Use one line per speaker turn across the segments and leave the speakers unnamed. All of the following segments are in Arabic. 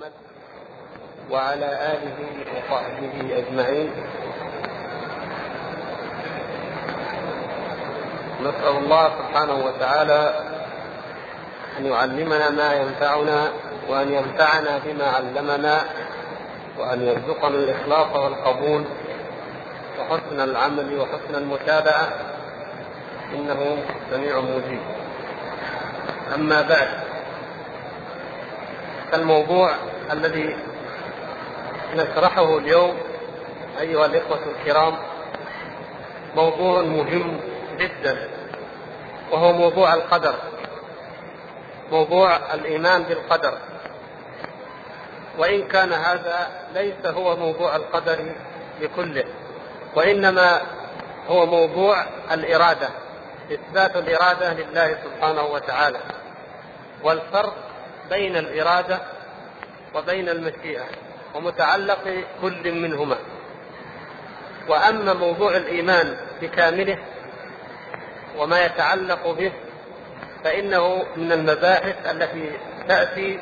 محمد وعلى آله وصحبه أجمعين. نسأل الله سبحانه وتعالى أن يعلمنا ما ينفعنا وأن ينفعنا بما علمنا وأن يرزقنا الإخلاص والقبول وحسن العمل وحسن المتابعة. إنه سميع مجيب. أما بعد فالموضوع الذي نشرحه اليوم أيها الإخوة الكرام موضوع مهم جدا وهو موضوع القدر موضوع الإيمان بالقدر. وإن كان هذا ليس هو موضوع القدر بكله وإنما هو موضوع الإرادة إثبات الإرادة لله سبحانه وتعالى. والفرق بين الإرادة وبين المشيئة ومتعلق كل منهما. وأما موضوع الإيمان بكامله وما يتعلق به فإنه من المباحث التي تأتي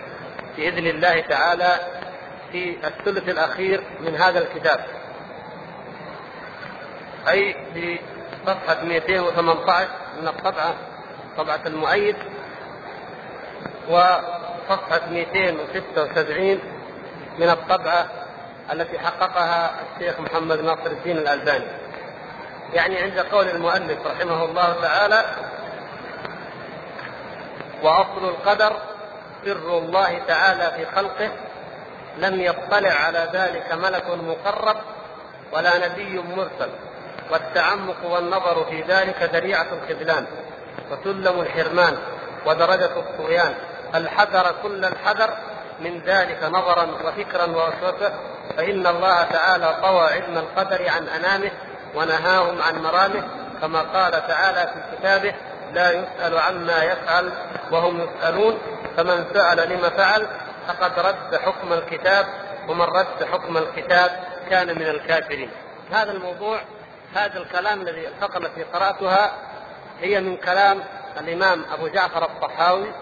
بإذن الله تعالى في الثلث الأخير من هذا الكتاب. أي في صفحة 218 من الطبعة طبعة المؤيد وصفحة 276 من الطبعة التي حققها الشيخ محمد ناصر الدين الألباني. يعني عند قول المؤلف رحمه الله تعالى وأصل القدر سر الله تعالى في خلقه لم يطلع على ذلك ملك مقرب ولا نبي مرسل والتعمق والنظر في ذلك ذريعة الخذلان وسلم الحرمان ودرجة الطغيان. الحذر كل الحذر من ذلك نظرا وفكرا ووسوسة فإن الله تعالى طوى علم القدر عن أنامه ونهاهم عن مرامه كما قال تعالى في كتابه لا يسأل عما يفعل وهم يسألون فمن سأل لما فعل فقد رد حكم الكتاب ومن رد حكم الكتاب كان من الكافرين. هذا الموضوع هذا الكلام الذي الفقرة التي قرأتها هي من كلام الإمام أبو جعفر الطحاوي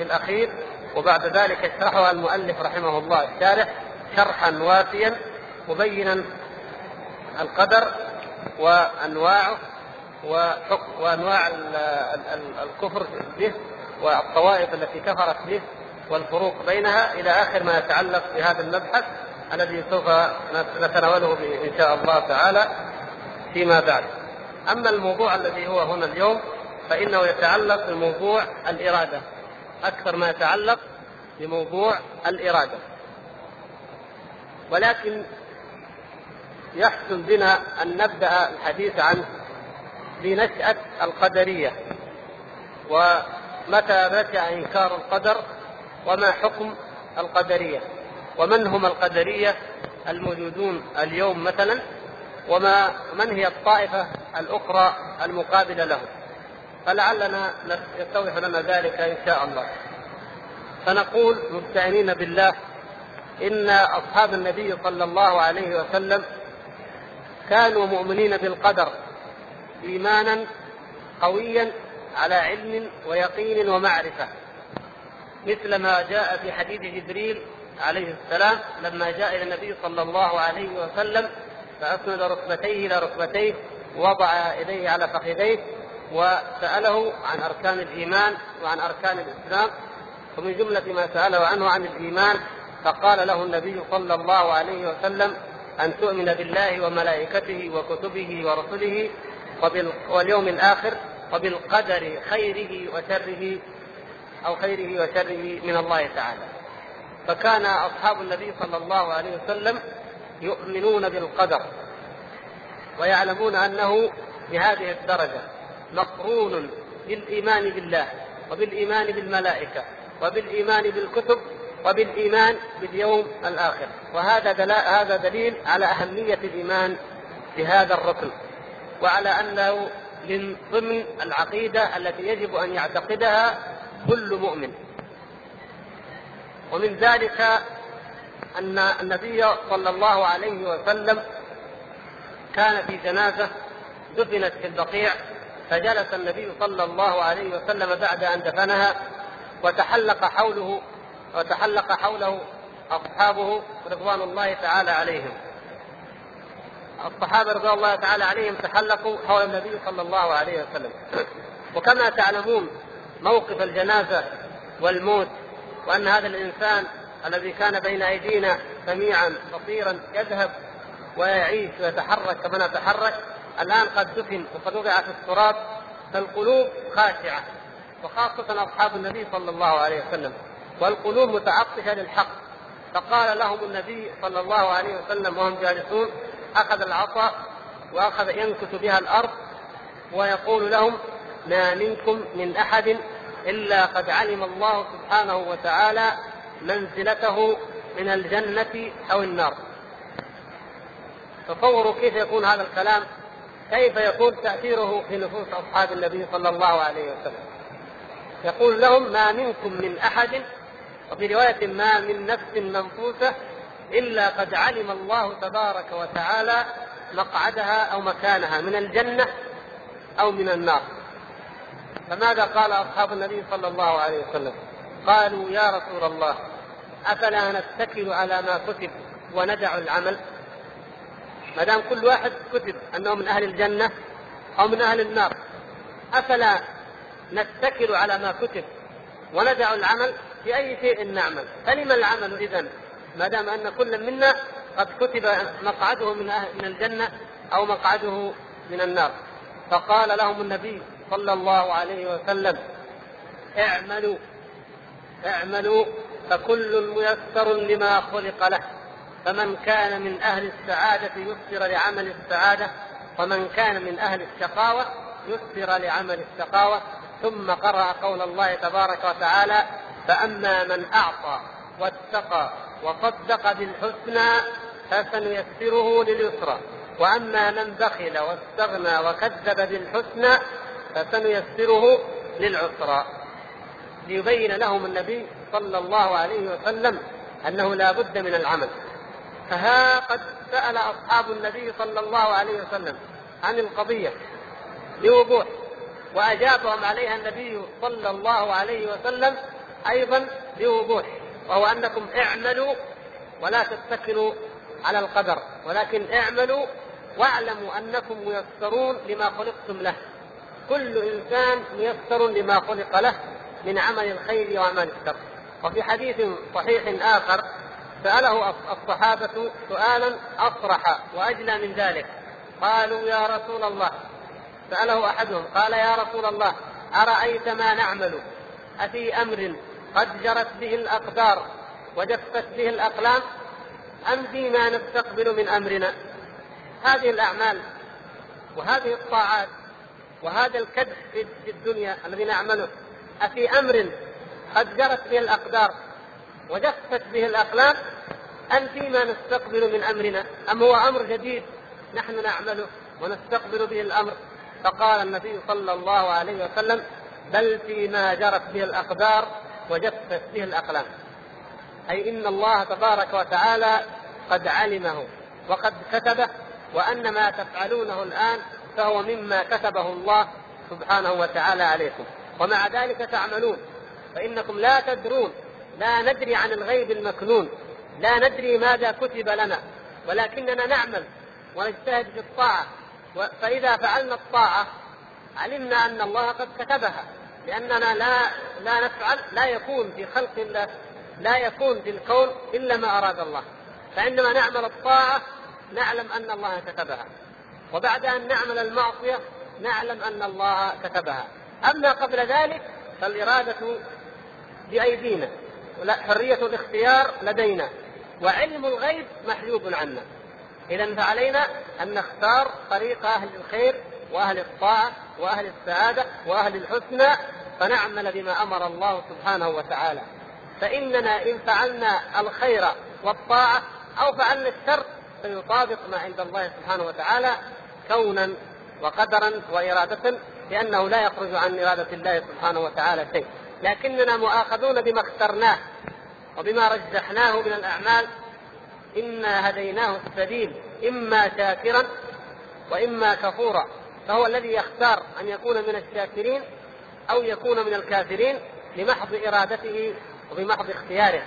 في الأخير وبعد ذلك يشرحها المؤلف رحمه الله الشارح شرحا وافيا مبينا القدر وأنواعه وحكم وأنواع الكفر به والطوائف التي كفرت به والفروق بينها إلى آخر ما يتعلق بهذا المبحث الذي سوف نتناوله إن شاء الله تعالى فيما بعد. أما الموضوع الذي هو هنا اليوم فإنه يتعلق بموضوع الإرادة. أكثر ما يتعلق بموضوع الإرادة. ولكن يحسن بنا أن نبدأ الحديث عنه بنشأة القدرية ومتى نشأ إنكار القدر وما حكم القدرية ومن هم القدرية الموجودون اليوم مثلا وما من هي الطائفة الأخرى المقابلة لهم. فلعلنا يتضح لنا ذلك إن شاء الله. فنقول مستعينين بالله إن أصحاب النبي صلى الله عليه وسلم كانوا مؤمنين بالقدر إيمانا قويا على علم ويقين ومعرفة. مثل ما جاء في حديث جبريل عليه السلام لما جاء إلى النبي صلى الله عليه وسلم فأسند ركبتيه إلى ركبتيه ووضع يديه على فخذيه وسأله عن أركان الإيمان وعن أركان الإسلام ومن جملة ما سأله عنه عن الإيمان فقال له النبي صلى الله عليه وسلم أن تؤمن بالله وملائكته وكتبه ورسله واليوم الآخر وبالقدر خيره وشره أو خيره وشره من الله تعالى. فكان أصحاب النبي صلى الله عليه وسلم يؤمنون بالقدر ويعلمون أنه بهذه الدرجة. مقرون بالإيمان بالله وبالإيمان بالملائكة وبالإيمان بالكتب وبالإيمان باليوم الآخر. وهذا هذا دليل على أهمية الإيمان بهذا الركن وعلى أنه من ضمن العقيدة التي يجب أن يعتقدها كل مؤمن. ومن ذلك أن النبي صلى الله عليه وسلم كان في جنازة دفنت في البقيع فجلس النبي صلى الله عليه وسلم بعد أن دفنها وتحلق حوله وتحلق حوله أصحابه رضوان الله تعالى عليهم. الصحابة رضوان الله تعالى عليهم تحلقوا حول النبي صلى الله عليه وسلم. وكما تعلمون موقف الجنازة والموت وأن هذا الإنسان الذي كان بين أيدينا سميعا بصيرا يذهب ويعيش ويتحرك كما نتحرك الآن قد دفن وقد وضع في التراب فالقلوب خاشعة وخاصة أصحاب النبي صلى الله عليه وسلم والقلوب متعطشة للحق. فقال لهم النبي صلى الله عليه وسلم وهم جالسون أخذ العصا وأخذ ينكت بها الأرض ويقول لهم ما منكم من أحد إلا قد علم الله سبحانه وتعالى منزلته من الجنة أو النار. تصوروا كيف يكون هذا الكلام؟ كيف يكون تأثيره في نفوس أصحاب النبي صلى الله عليه وسلم؟ يقول لهم ما منكم من أحد وفي رواية ما من نفس منفوسة إلا قد علم الله تبارك وتعالى مقعدها أو مكانها من الجنة أو من النار. فماذا قال أصحاب النبي صلى الله عليه وسلم؟ قالوا يا رسول الله أفلا نتكل على ما كتب وندع العمل؟ ما دام كل واحد كتب أنه من أهل الجنة أو من أهل النار أفلا نتكل على ما كتب وندع العمل في أي شيء نعمل؟ فلما العمل إذا ما دام أن كل منا قد كتب مقعده من أهل من الجنة أو مقعده من النار. فقال لهم النبي صلى الله عليه وسلم اعملوا اعملوا فكل ميسر لما خلق له. فمن كان من أهل السعادة يسر لعمل السعادة ومن كان من أهل الشقاوة يسر لعمل الشقاوة ثم قرأ قول الله تبارك وتعالى فأما من أعطى واتقى وصدق بالحسنى فسنيسره لليسرى. وأما من بخل واستغنى وكذب بالحسنى فسنيسره للعسرى. ليبين لهم النبي صلى الله عليه وسلم أنه لا بد من العمل. فها قد سأل أصحاب النبي صلى الله عليه وسلم عن القضية بوضوح وأجابهم عليها النبي صلى الله عليه وسلم أيضا بوضوح وهو أنكم اعملوا ولا تتكلوا على القدر ولكن اعملوا واعلموا أنكم ميسرون لما خلقتم له. كل إنسان ميسر لما خلق له من عمل الخير وعمل الشر. وفي حديث صحيح آخر سأله الصحابة سؤالا أصرح وأجلى من ذلك. قالوا يا رسول الله. سأله أحدهم قال يا رسول الله أرأيت ما نعمل؟ أفي أمر قد جرت به الأقدار وجفت به الأقلام؟ أم فيما نستقبل من أمرنا؟ هذه الأعمال وهذه الطاعات وهذا الكدح في الدنيا الذي نعمله أفي أمر قد جرت به الأقدار؟ وجفت به الأقلام أم فيما نستقبل من أمرنا أم هو أمر جديد؟ نحن نعمله ونستقبل به الأمر. فقال النبي صلى الله عليه وسلم بل فيما جرت به الأقدار وجفت به الأقلام. أي إن الله تبارك وتعالى قد علمه وقد كتبه وأن ما تفعلونه الآن فهو مما كتبه الله سبحانه وتعالى عليكم. ومع ذلك تعملون فإنكم لا تدرون لا ندري عن الغيب المكنون. لا ندري ماذا كتب لنا ولكننا نعمل ونجتهد في الطاعة. فإذا فعلنا الطاعة علمنا أن الله قد كتبها. لأننا لا لا نفعل لا يكون في خلق الله لا يكون في الكون إلا ما أراد الله. فعندما نعمل الطاعة نعلم أن الله كتبها. وبعد أن نعمل المعصية نعلم أن الله كتبها. أما قبل ذلك فالإرادة بأيدينا. حرية الاختيار لدينا. وعلم الغيب محجوب عنا. إذا فعلينا أن نختار طريق أهل الخير وأهل الطاعة وأهل السعادة وأهل الحسنى فنعمل بما أمر الله سبحانه وتعالى. فإننا إن فعلنا الخير والطاعة أو فعلنا الشر فيطابق ما عند الله سبحانه وتعالى كونا وقدرا وإرادة لأنه لا يخرج عن إرادة الله سبحانه وتعالى شيء. لكننا مؤاخذون بما اخترناه. وبما رجحناه من الأعمال إنا هديناه السبيل إما شاكرا وإما كفورا فهو الذي يختار أن يكون من الشاكرين أو يكون من الكافرين لمحض إرادته وبمحض اختياره.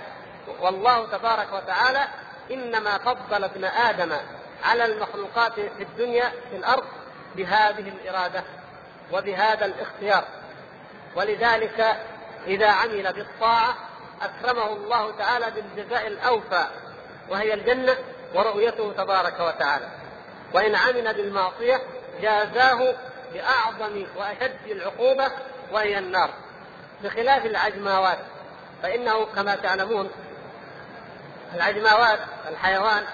والله تبارك وتعالى إنما فضل ابن آدم على المخلوقات في الدنيا في الأرض بهذه الإرادة وبهذا الاختيار. ولذلك إذا عمل بالطاعة أكرمه الله تعالى بالجزاء الأوفى وهي الجنة ورؤيته تبارك وتعالى. وإن عمل بالمعصية جازاه بأعظم وأشد العقوبة وهي النار. بخلاف العجماوات فإنه كما تعلمون العجماوات الحيوان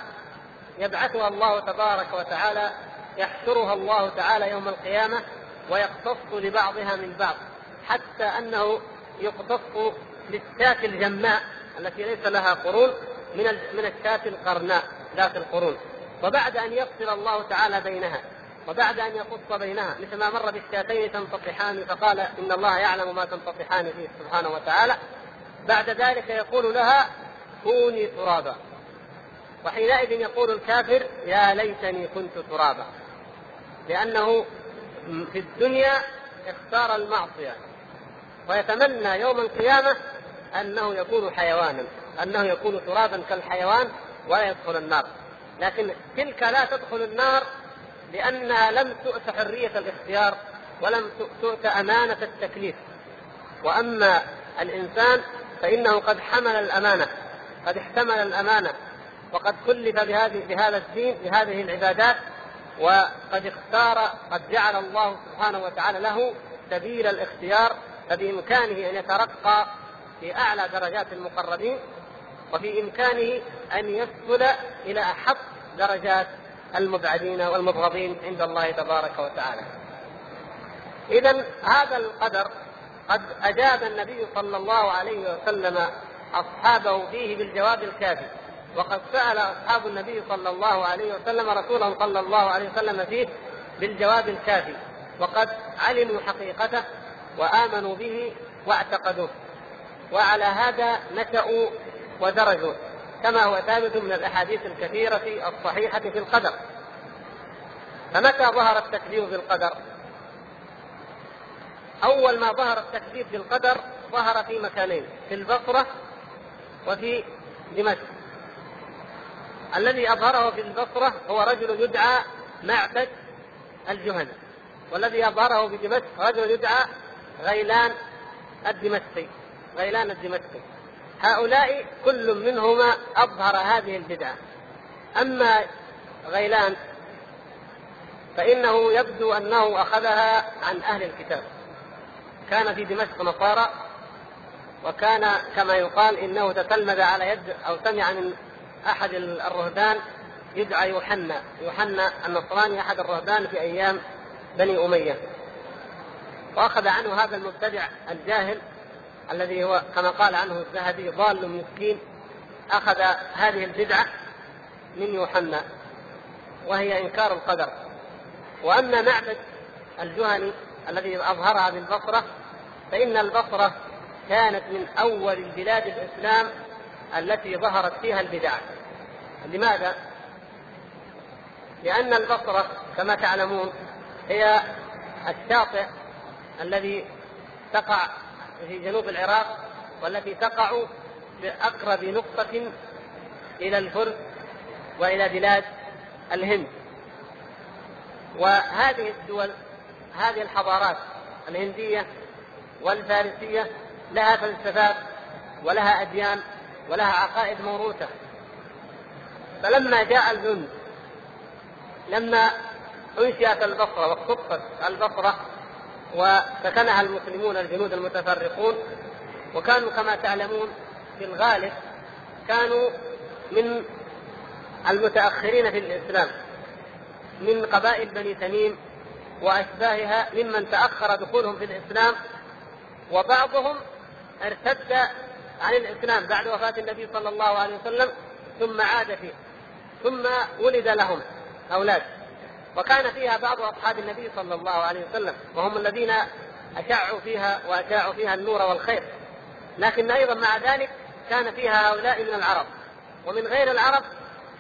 يبعثها الله تبارك وتعالى يحشرها الله تعالى يوم القيامة ويقتص لبعضها من بعض حتى أنه يقتص للشاة الجماء التي ليس لها قرون من من الشاة القرناء ذات القرون. وبعد أن يفصل الله تعالى بينها وبعد أن يقص بينها مثل ما مر بالشاتين تنطحان فقال إن الله يعلم ما تنطحان فيه سبحانه وتعالى. بعد ذلك يقول لها كوني ترابا. وحينئذ يقول الكافر يا ليتني كنت ترابا. لأنه في الدنيا اختار المعصية ويتمنى يوم القيامة أنه يكون حيوانا أنه يكون ترابا كالحيوان ولا يدخل النار. لكن تلك لا تدخل النار لأنها لم تؤت حرية الاختيار ولم تؤت أمانة التكليف. وأما الإنسان فإنه قد حمل الأمانة قد احتمل الأمانة وقد كلف بهذه بهذا الدين بهذه العبادات وقد اختار قد جعل الله سبحانه وتعالى له سبيل الاختيار فبإمكانه أن يترقى في أعلى درجات المقربين وفي إمكانه أن يسفل إلى أحق درجات المبعدين والمبغضين عند الله تبارك وتعالى. إذا هذا القدر قد أجاب النبي صلى الله عليه وسلم أصحابه فيه بالجواب الكافي وقد سأل أصحاب النبي صلى الله عليه وسلم رسوله صلى الله عليه وسلم فيه بالجواب الكافي وقد علموا حقيقته وآمنوا به واعتقدوه وعلى هذا نشأوا ودرجوا كما هو ثابت من الأحاديث الكثيرة الصحيحة في القدر. فمتى ظهر التكذيب بالقدر؟ أول ما ظهر التكذيب بالقدر ظهر في مكانين في البصرة وفي دمشق. الذي أظهره في البصرة هو رجل يدعى معبد الجهني والذي أظهره في دمشق رجل يدعى غيلان الدمشقي. غيلان الدمشقي هؤلاء كل منهما أظهر هذه البدعة. أما غيلان فإنه يبدو أنه أخذها عن أهل الكتاب. كان في دمشق نصارى وكان كما يقال إنه تتلمذ على يد أو سمع من أحد الرهبان يدعى يوحنا. يوحنا النصراني أحد الرهبان في أيام بني أمية. وأخذ عنه هذا المبتدع الجاهل الذي هو كما قال عنه الذهبي ضال مسكين أخذ هذه البدعة من يوحنا وهي إنكار القدر وأما معبد الجهني الذي أظهرها بالبصرة فإن البصرة كانت من أول البلاد الإسلام التي ظهرت فيها البدع لماذا؟ لأن البصرة كما تعلمون هي الشاطئ الذي تقع في جنوب العراق والتي تقع بأقرب نقطة إلى الفرس وإلى بلاد الهند. وهذه الدول هذه الحضارات الهندية والفارسية لها فلسفات ولها أديان ولها عقائد موروثة. فلما جاء الهند لما أنشئت البصرة واختصت البصرة وسكنها المسلمون الجنود المتفرقون وكانوا كما تعلمون في الغالب كانوا من المتأخرين في الإسلام من قبائل بني تميم وأشباهها ممن تأخر دخولهم في الإسلام وبعضهم ارتد عن الإسلام بعد وفاة النبي صلى الله عليه وسلم ثم عاد فيه ثم ولد لهم أولاد. وكان فيها بعض أصحاب النبي صلى الله عليه وسلم وهم الذين اشعوا فيها وأشاعوا فيها النور والخير. لكن أيضا مع ذلك كان فيها هؤلاء من العرب. ومن غير العرب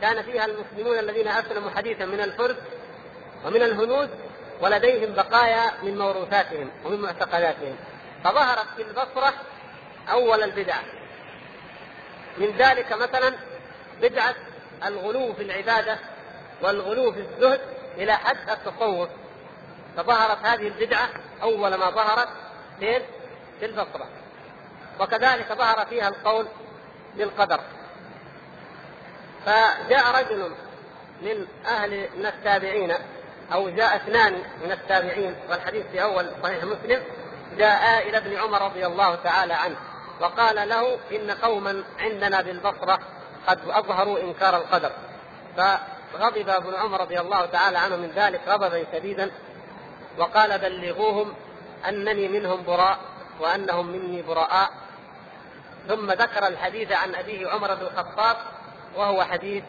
كان فيها المسلمون الذين أسلموا حديثا من الفرس ومن الهنود ولديهم بقايا من موروثاتهم ومن معتقداتهم فظهرت في البصرة أول البدع. من ذلك مثلا بدعة الغلو في العبادة والغلو في الزهد إلى حد التصوف فظهرت هذه البدعة أول ما ظهرت فين؟ في البصرة وكذلك ظهر فيها القول بالقدر. فجاء رجل من أهل من التابعين أو جاء اثنان من التابعين والحديث في أول صحيح مسلم جاء إلى ابن عمر رضي الله تعالى عنه وقال له إن قوما عندنا بالبصرة قد أظهروا إنكار القدر. فغضب ابن عمر رضي الله تعالى عنه من ذلك غضبا شديدا وقال بلغوهم أنني منهم براء وأنهم مني براء. ثم ذكر الحديث عن أبيه عمر بن الخطاب وهو حديث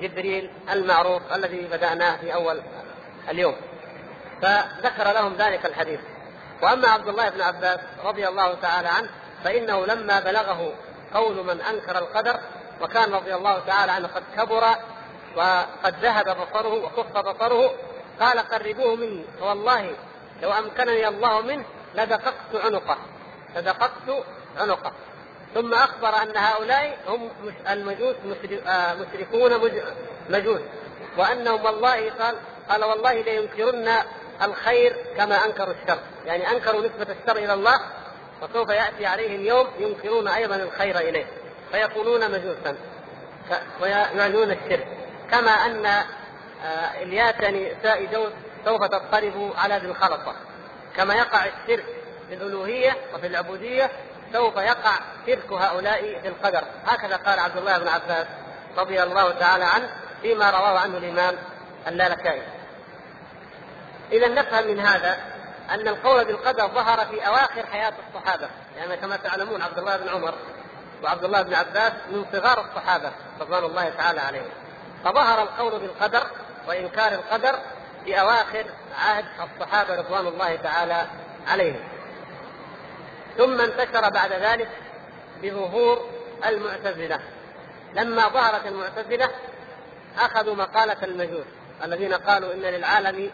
جبريل المعروف الذي بدأناه في أول اليوم. فذكر لهم ذلك الحديث. وأما عبد الله بن عباس رضي الله تعالى عنه فإنه لما بلغه قول من أنكر القدر وكان رضي الله تعالى عنه قد كبر وقد ذهب بصره وخف بصره قال قربوه مني. فوالله لو أمكنني الله منه لدققت عنقه لدققت عنقه. ثم أخبر أن هؤلاء هم المجوس آه، مشركون مجوس. وأنهم والله قال قال والله لينكرن الخير كما أنكروا الشر، يعني أنكروا نسبة الشر إلى الله وسوف يأتي عليهم يوم ينكرون أيضا الخير إليه فيكونون مجوسا ويعلنون الشرك. كما أن آه، الياس نساء جوز سوف تضطرب على ذي الخلطة. كما يقع الشرك في الألوهية وفي العبودية سوف يقع شرك هؤلاء في القدر. هكذا قال عبد الله بن عباس رضي الله تعالى عنه فيما رواه عنه الإمام اللالكائي. إذا نفهم من هذا أن القول بالقدر ظهر في أواخر حياة الصحابة. يعني كما تعلمون عبد الله بن عمر وعبد الله بن عباس من صغار الصحابة رضوان الله تعالى عليهم. فظهر القول بالقدر وإنكار القدر في أواخر عهد الصحابة رضوان الله تعالى عليهم. ثم انتشر بعد ذلك بظهور المعتزلة. لما ظهرت المعتزلة أخذوا مقالة المجوس الذين قالوا إن للعالم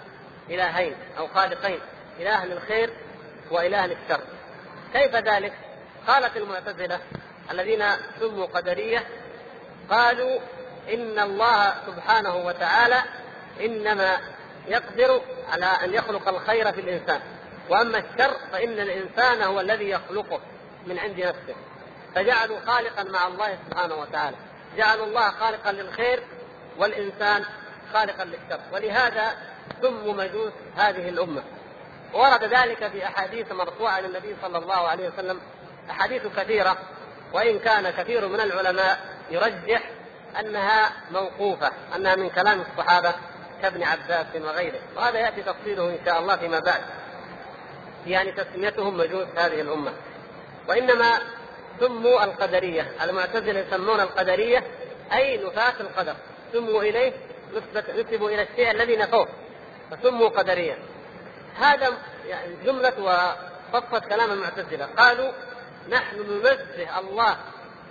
إلهين أو خالقين إله للخير وإله للشر. كيف ذلك؟ قالت المعتزلة الذين سموا قدرية قالوا إن الله سبحانه وتعالى إنما يقدر على أن يخلق الخير في الإنسان. وأما الشر فإن الإنسان هو الذي يخلقه من عند نفسه. فجعلوا خالقا مع الله سبحانه وتعالى. جعلوا الله خالقا للخير والإنسان خالقا للشر. ولهذا سموا مجوس هذه الأمة. ورد ذلك في أحاديث مرفوعة للنبي صلى الله عليه وسلم. أحاديث كثيرة. وإن كان كثير من العلماء يرجح أنها موقوفة أنها من كلام الصحابة كابن عباس وغيره. وهذا يأتي تفصيله إن شاء الله فيما بعد. يعني تسميتهم مجوس هذه الأمة. وإنما سموا القدرية المعتزلة يسمون القدرية أي نفاة القدر. سموا إليه نسبوا إلى الشيء الذي نفوه فسموا قدريا هذا يعني جملة وصفة كلام المعتزلة. قالوا نحن ننزه الله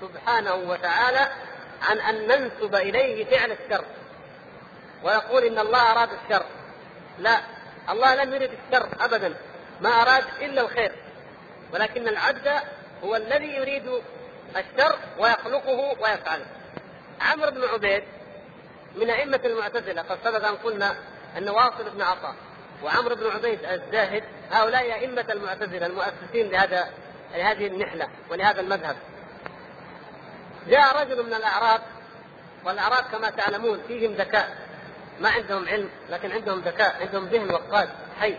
سبحانه وتعالى عن أن ننسب إليه فعل الشر. ويقول إن الله أراد الشر. لا الله لم يرد الشر أبدا ما أراد إلا الخير. ولكن العبد هو الذي يريد الشر ويخلقه ويفعله. عمرو بن عبيد من أئمة المعتزلة قد سبق أن قلنا أن واصل بن عطاء وعمرو بن عبيد الزاهد هؤلاء أئمة المعتزلة المؤسسين لهذا لهذه النحلة ولهذا المذهب. جاء رجل من الأعراب والأعراب كما تعلمون فيهم ذكاء. ما عندهم علم لكن عندهم ذكاء عندهم ذهن وقاد حي.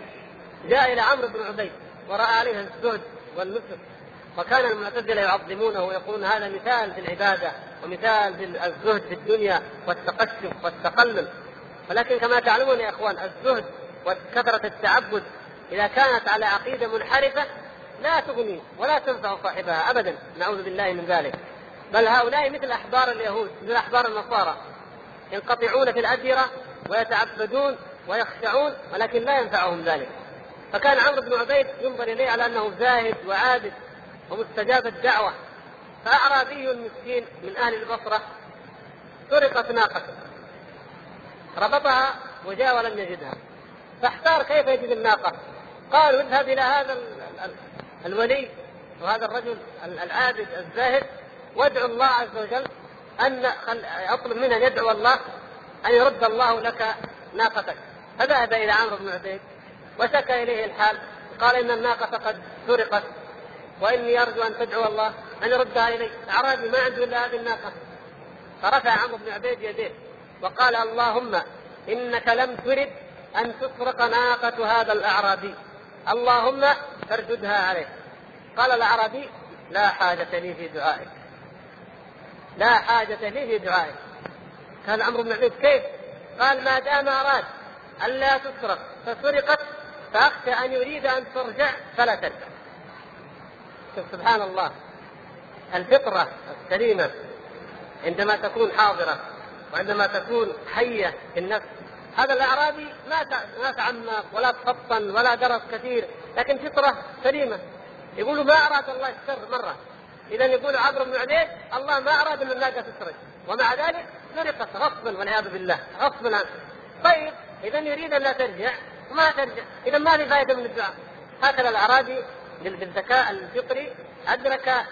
جاء إلى عمرو بن عبيد ورأى عليه الزهد والنصر وكان المعتزلة يعظمونه ويقولون هذا مثال في العبادة ومثال في الزهد في الدنيا والتقشف والتقلل. ولكن كما تعلمون يا إخوان الزهد وكثرة التعبد إذا كانت على عقيدة منحرفة لا تغني ولا تنفع صاحبها أبدا. نعوذ بالله من ذلك. بل هؤلاء مثل أحبار اليهود مثل أحبار النصارى. ينقطعون في الأديرة ويتعبدون ويخشعون ولكن لا ينفعهم ذلك. فكان عمرو بن عبيد ينظر إليه على أنه زاهد وعابد ومستجاب الدعوة. فأعرابي مسكين من أهل البصرة سرقت ناقته. ربطها وجاء ولم يجدها. فاحتار كيف يجد الناقة؟ قالوا اذهب إلى هذا الولي وهذا الرجل العابد الزاهد وادعو الله عز وجل أن أطلب منه أن يدعو الله أن يرد الله لك ناقتك. فذهب إلى عمرو بن عبيد وشكى إليه الحال قال إن الناقة قد سرقت وإني أرجو أن تدعو الله أن يردها إلي. أعرابي ما عنده إلا هذه الناقة. فرفع عمرو بن عبيد يديه وقال اللهم إنك لم ترد أن تسرق ناقة هذا الأعرابي. اللهم فارددها عليه. قال الأعرابي لا حاجة لي في دعائك. لا حاجة لي في دعائك قال عمرو بن عبيد كيف؟ قال ما دام أراد الا تسرق فسرقت فأخشى أن يريد أن ترجع فلا ترجع. سبحان الله الفطرة السليمة عندما تكون حاضرة وعندما تكون حية في النفس هذا الأعرابي ما ما تعمق ولا تفطن ولا درس كثير لكن فطرة سليمة يقولوا ما أراد الله الشر مرة اذا يقول عمرو بن عبيد الله ما أراد ان الناقه تسرق. ومع ذلك سرقت غصبا والعياذ بالله غصبا عنه. طيب اذا يريد أن لا ترجع ما ترجع؟ اذا ما في فائدة من الدعاء؟ هكذا الأعرابي بالذكاء الفطري أدرك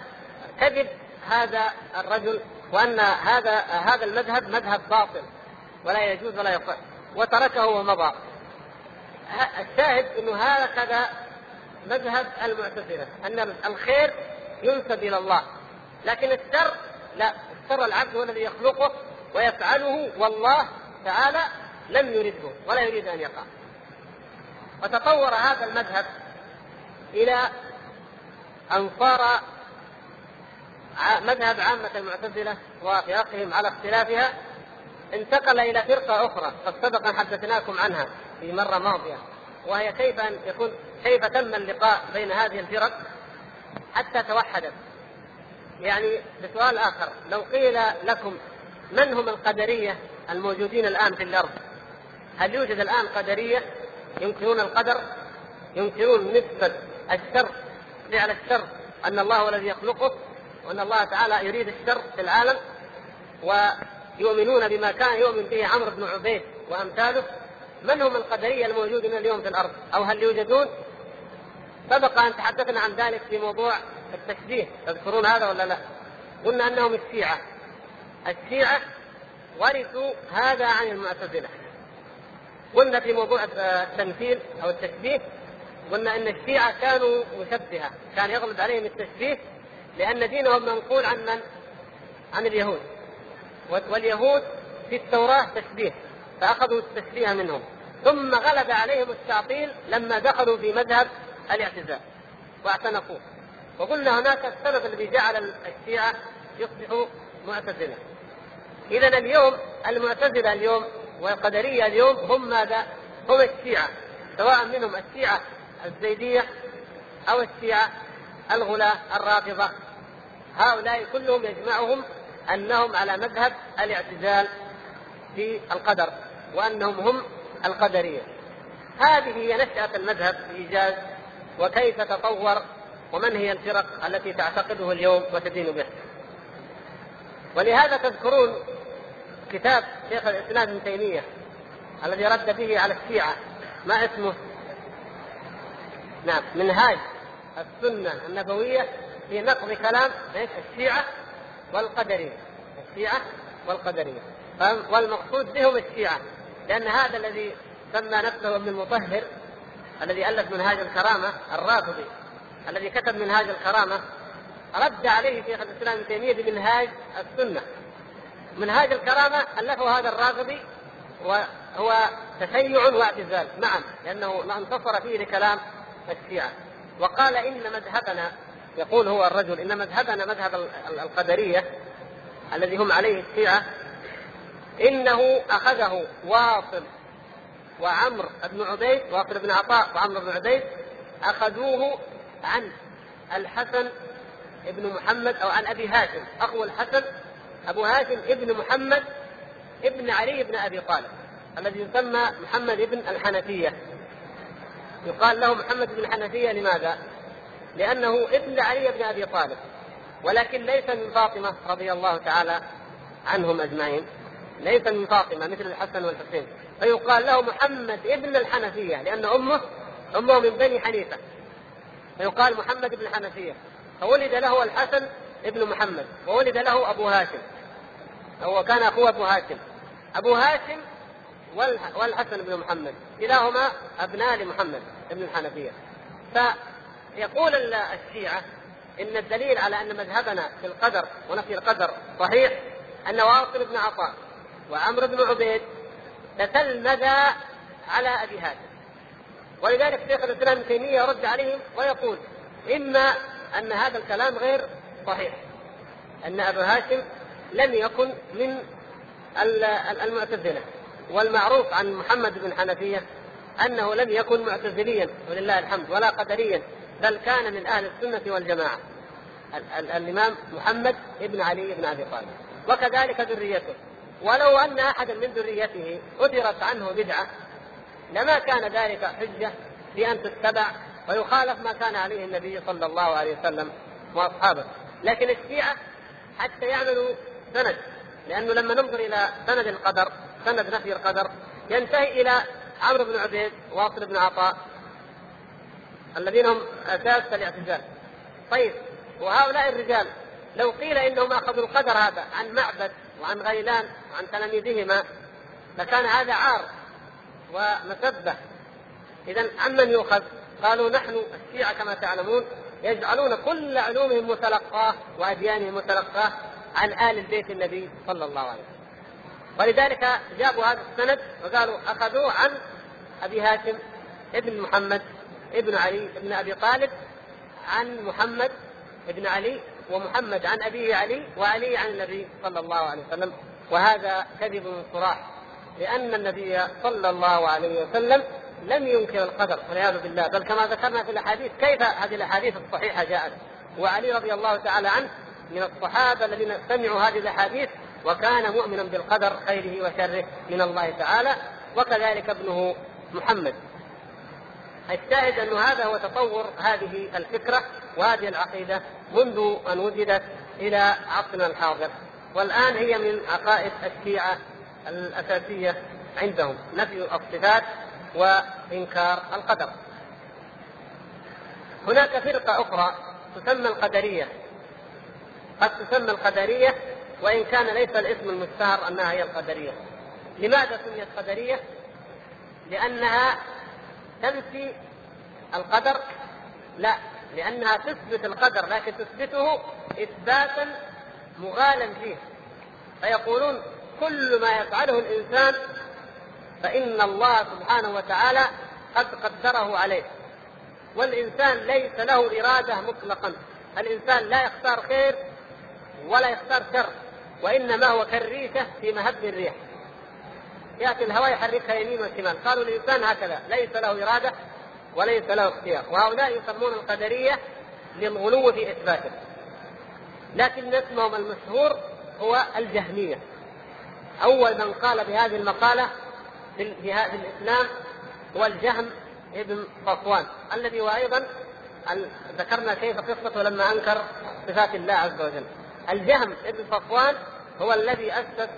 كذب هذا الرجل وأن هذا هذا المذهب مذهب باطل ولا يجوز ولا يصح وتركه ومضى. الشاهد إنه هكذا مذهب المعتزلة أن الخير ينسب إلى الله. لكن الشر لا الشر العبد هو الذي يخلقه ويفعله والله تعالى لم يرده ولا يريد أن يقع. وتطور هذا المذهب إلى أن صار مذهب عامة المعتزلة وفرقهم على اختلافها انتقل إلى فرقة أخرى. قد سبق أن حدثناكم عنها في مرة ماضية وهي كيف أن يكون كيف تم اللقاء بين هذه الفرق؟ حتى توحدت. يعني بسؤال آخر لو قيل لكم من هم القدرية الموجودين الآن في الأرض؟ هل يوجد الآن قدرية ينكرون القدر؟ ينكرون نسبة الشر فعل الشر أن الله هو الذي يخلقه وأن الله تعالى يريد الشر في العالم ويؤمنون بما كان يؤمن به عمرو بن عبيد وأمثاله؟ من هم القدرية الموجودين اليوم في الأرض؟ أو هل يوجدون؟ سبق أن تحدثنا عن ذلك في موضوع التشبيه تذكرون هذا ولا لا؟ قلنا أنهم الشيعة. الشيعة ورثوا هذا عن المعتزلة. قلنا في موضوع التمثيل أو التشبيه قلنا أن الشيعة كانوا مشبهة كان يغلب عليهم التشبيه لأن دينهم منقول عن من؟ عن اليهود. واليهود في التوراة تشبيه فأخذوا التشبيه منهم. ثم غلب عليهم التعطيل لما دخلوا في مذهب الاعتزال واعتنقوه. وقلنا هناك السبب الذي جعل الشيعة يصبحوا معتزلة. إذا اليوم المعتزلة اليوم والقدرية اليوم هم ماذا؟ هم الشيعة سواء منهم الشيعة الزيدية أو الشيعة الغلاة الرافضة. هؤلاء كلهم يجمعهم أنهم على مذهب الاعتزال في القدر وأنهم هم القدرية. هذه هي نشأة المذهب في إيجاز وكيف تطور ومن هي الفرق التي تعتقده اليوم وتدين به ولهذا تذكرون كتاب شيخ الإسلام ابن تيمية الذي رد به على الشيعة ما اسمه؟ نعم منهاج السنة النبوية في نقض كلام؟ الشيعة والقدرية الشيعة والقدرية والمقصود بهم الشيعة لأن هذا الذي سمى نفسه ابن المطهر الذي ألف منهاج الكرامة الرافضي الذي كتب منهاج الكرامة رد عليه شيخ الإسلام ابن تيمية بمنهاج السنة. منهاج الكرامة ألفه هذا الرافضي وهو تشيع واعتزال معا لأنه انتصر فيه لكلام الشيعة. وقال إن مذهبنا يقول هو الرجل إن مذهبنا مذهب القدرية الذي هم عليه الشيعة إنه أخذه واصل وعمر بن عبيد واصل بن عطاء وعمر بن عبيد أخذوه عن الحسن ابن محمد أو عن أبي هاشم أخو الحسن أبو هاشم ابن محمد ابن علي بن أبي طالب الذي يسمى محمد ابن الحنفية يقال له محمد بن الحنفية لماذا؟ لأنه ابن علي بن أبي طالب ولكن ليس من فاطمة رضي الله تعالى عنهم أجمعين ليس من فاطمة مثل الحسن والحسين. فيقال له محمد ابن الحنفية لأن أمه أمه من بني حنيفة. فيقال محمد بن الحنفية. فولد له الحسن ابن محمد وولد له أبو هاشم. هو كان أخوه أبو هاشم. أبو هاشم والحسن بن محمد. كلاهما أبناء لمحمد بن الحنفية. فيقول الشيعة إن الدليل على أن مذهبنا في القدر ونفي القدر صحيح أن واصل بن عطاء وعمرو بن عبيد تتلمذا على أبي هاشم. ولذلك شيخ الإسلام ابن تيمية يرد عليهم ويقول إما أن هذا الكلام غير صحيح أن أبا هاشم لم يكن من المعتزلة. والمعروف عن محمد بن حنفية أنه لم يكن معتزليا ولله الحمد ولا قدريا بل كان من أهل السنة والجماعة. الإمام محمد بن علي بن أبي طالب. وكذلك ذريته. ولو أن أحدا من ذريته أثرت عنه بدعة لما كان ذلك حجة في أن تتبع ويخالف ما كان عليه النبي صلى الله عليه وسلم وأصحابه. لكن الشيعة حتى يعملوا سند لأنه لما ننظر إلى سند القدر سند نفي القدر ينتهي إلى عمرو بن عبيد وأصل بن عطاء الذين هم أساس الاعتزال. طيب وهؤلاء الرجال لو قيل إنهم أخذوا القدر هذا عن معبد وعن غيلان وعن تلاميذهما لكان هذا عار ومسبة اذا عمن يؤخذ؟ قالوا نحن الشيعة كما تعلمون يجعلون كل علومهم متلقاة وأديانهم متلقاة عن آل البيت النبي صلى الله عليه وسلم. ولذلك جابوا هذا السند وقالوا أخذوه عن أبي هاشم ابن محمد ابن علي ابن أبي طالب عن محمد ابن علي ومحمد عن أبيه علي وعلي عن النبي صلى الله عليه وسلم. وهذا كذب صراح لأن النبي صلى الله عليه وسلم لم ينكر القدر والعياذ بالله. بل كما ذكرنا في الأحاديث كيف هذه الأحاديث الصحيحة جاءت؟ وعلي رضي الله تعالى عنه من الصحابة الذين سمعوا هذه الأحاديث وكان مؤمنا بالقدر خيره وشره من الله تعالى وكذلك ابنه محمد. الشاهد أن هذا هو تطور هذه الفكرة وهذه العقيدة منذ أن وجدت إلى عصرنا الحاضر. والآن هي من عقائد الشيعة الأساسية عندهم نفي الصفات وإنكار القدر. هناك فرقة أخرى تسمى القدرية. قد تسمى القدرية وإن كان ليس الاسم المشتهر أنها هي القدرية. لماذا سميت قدرية؟ لأنها تنفي القدر لا لأنها تثبت القدر لكن تثبته إثباتا مغالا فيه فيقولون كل ما يفعله الإنسان فإن الله سبحانه وتعالى قد قدره عليه. والإنسان ليس له إرادة مطلقا. الإنسان لا يختار خير ولا يختار شر وإنما هو كالريشة في مهب الريح. يأتي الهواء يحركها يمين وشمال. قالوا الإنسان هكذا ليس له إرادة وليس له اختيار. وهؤلاء يسمون القدرية للغلو في إثباته لكن اسمهم المشهور هو الجهمية. أول من قال بهذه المقالة في هذا الإسلام هو الجهم ابن صفوان الذي هو أيضا ذكرنا كيف قصته لما أنكر صفات الله عز وجل. الجهم ابن صفوان هو الذي أسس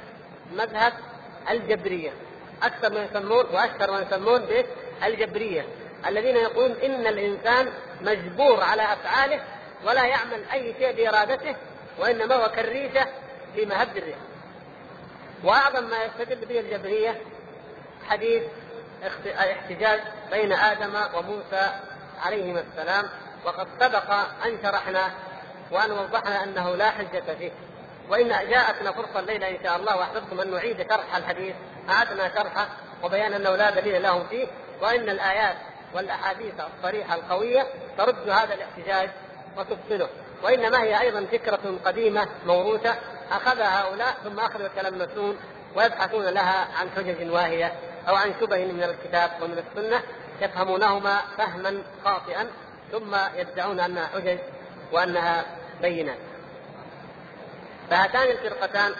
مذهب الجبرية. أكثر ما يسمون وأشهر ما يسمون بالجبرية الذين يقولون إن الإنسان مجبور على أفعاله ولا يعمل أي شيء بإرادته وإنما هو كالريشة في مهب الريح. وأعظم ما يستدل به الجبرية حديث الاحتجاج بين آدم وموسى عليهما السلام وقد سبق أن شرحنا وأن وضحنا أنه لا حجة فيه وإن جاءتنا فرصة الليلة إن شاء الله وأحببتم أن نعيد شرح الحديث أعدنا شرحه وبيان أنه لا دليل له فيه وإن الآيات والأحاديث الصريحة القوية ترد هذا الاحتجاج وتبطله وإنما هي أيضا فكرة قديمة موروثة اخذها هؤلاء ثم اخذوا المسنون ويبحثون لها عن حجج واهية أو عن شبه من الكتاب ومن السنة يفهمونهما فهما خاطئا ثم يدعون أنها حجج وأنها بينات. فهاتان الفرقتان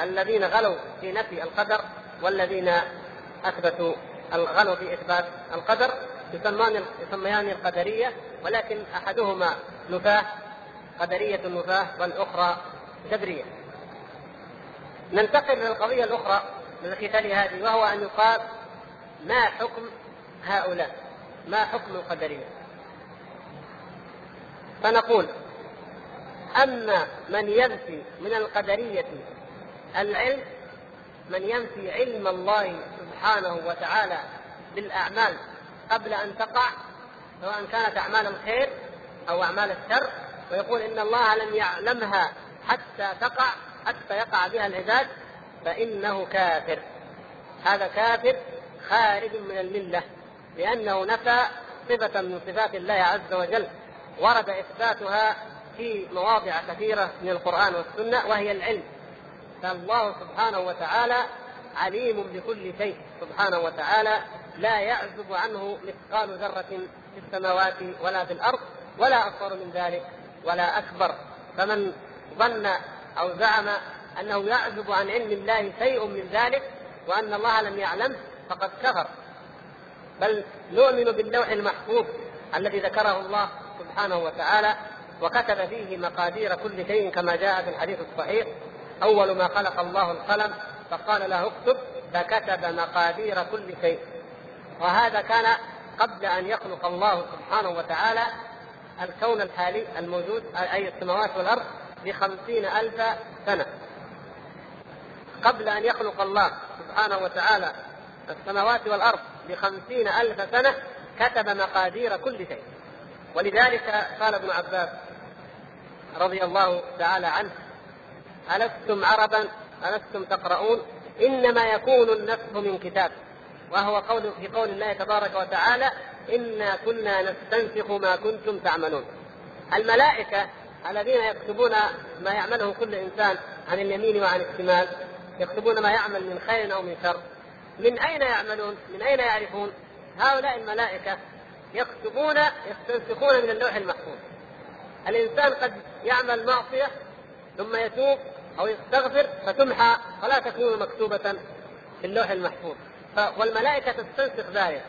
الذين غلوا في نفي القدر والذين أثبتوا الغلو في اثبات القدر يسمان يسميان القدرية ولكن أحدهما نفاه قدرية النفاه والأخرى جبرية. ننتقل إلى القضية الأخرى التي تلي هذه وهو أن يقال ما حكم هؤلاء؟ ما حكم القدرية؟ فنقول أما من ينفي من القدرية العلم من ينفي علم الله سبحانه وتعالى بالأعمال قبل أن تقع سواء كانت أعمال الخير أو أعمال الشر ويقول إن الله لم يعلمها حتى تقع حتى يقع بها العباد فإنه كافر. هذا كافر خارج من الملة لأنه نفى صفة من صفات الله عز وجل ورد إثباتها في مواضع كثيرة من القرآن والسنة وهي العلم. فالله سبحانه وتعالى عليم بكل شيء سبحانه وتعالى لا يعزب عنه مثقال ذرة في السماوات ولا في الأرض ولا أصغر من ذلك ولا أكبر. فمن ظن أو زعم أنه يعزب عن علم الله شيء من ذلك وأن الله لم يعلمه فقد كفر. بل نؤمن باللوح المحفوظ الذي ذكره الله سبحانه وتعالى وكتب فيه مقادير كل شيء كما جاء في الحديث الصحيح. أول ما خلق الله القلم فقال له اكتب فكتب مقادير كل شيء. وهذا كان قبل أن يخلق الله سبحانه وتعالى الكون الحالي الموجود أي السماوات والأرض بخمسين ألف سنة. قبل أن يخلق الله سبحانه وتعالى السماوات والأرض بخمسين ألف سنة كتب مقادير كل شيء. ولذلك قال ابن عباس رضي الله تعالى عنه ألستم عربا؟ ألستم تقرؤون؟ إنما يكون النسخ من كتاب. وهو قول في قول الله تبارك وتعالى إنا كنا نستنسخ ما كنتم تعملون الملائكة الذين يكتبون ما يعمله كل إنسان عن اليمين وعن الشمال يكتبون ما يعمل من خير أو من شر من أين يعملون؟ من أين يعرفون؟ هؤلاء الملائكة يكتبون يستنسخون من اللوح المحفوظ الإنسان قد يعمل معصية ثم يتوب أو يستغفر فتمحى ولا تكون مكتوبة في اللوح المحفوظ والملائكة تستنسخ ذلك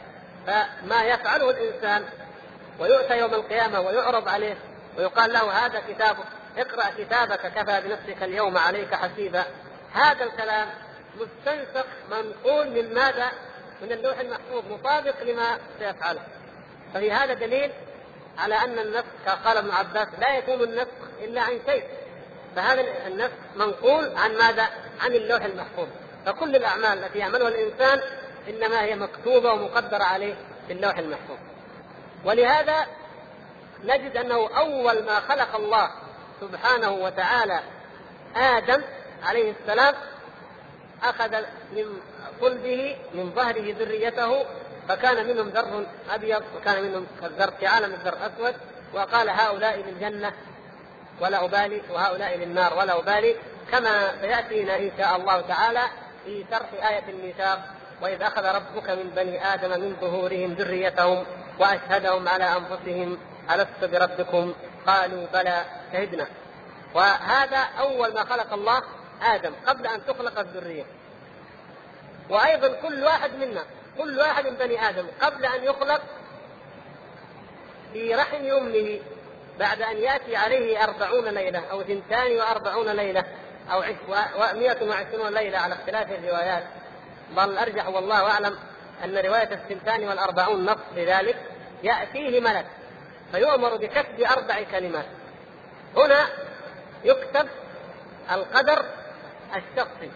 فما يفعله الإنسان ويؤتى يوم القيامة ويعرض عليه ويقال له هذا كتابك اقرأ كتابك كفى بنفسك اليوم عليك حسيبا هذا الكلام مستنسخ منقول من ماذا؟ من اللوح المحفوظ مطابق لما سيفعله ففي هذا دليل على أن النسخ قال ابن عباس لا يكون النسخ إلا عن شيء فهذا النسخ منقول عن ماذا؟ عن اللوح المحفوظ فكل الأعمال التي يعملها الإنسان إنما هي مكتوبة ومقدرة عليه في اللوح المحفوظ. ولهذا نجد أنه أول ما خلق الله سبحانه وتعالى آدم عليه السلام أخذ من صلبه من ظهره ذريته فكان منهم ذر أبيض وكان منهم كالذر في عالم الذر اسود وقال هؤلاء للجنة ولا أبالي وهؤلاء للنار ولا أبالي كما سيأتينا إن شاء الله تعالى في شرح آية الميثاق وإذ أخذ ربك من بني آدم من ظهورهم ذريتهم وأشهدهم على أنفسهم ألست بربكم؟ قالوا بلى شهدنا. وهذا أول ما خلق الله آدم قبل أن تخلق الذرية. وأيضا كل واحد منا كل واحد من بني آدم قبل أن يخلق في رحم أمه بعد أن يأتي عليه أربعون ليلة أو ثنتان وأربعون ليلة. أو مئة وعشرون ليلة على اختلاف الروايات. بل الارجح والله أعلم أن رواية الثنتان والأربعون نص لذلك يأتيه ملك فيؤمر بكتب أربع كلمات. هنا يكتب القدر الشخصي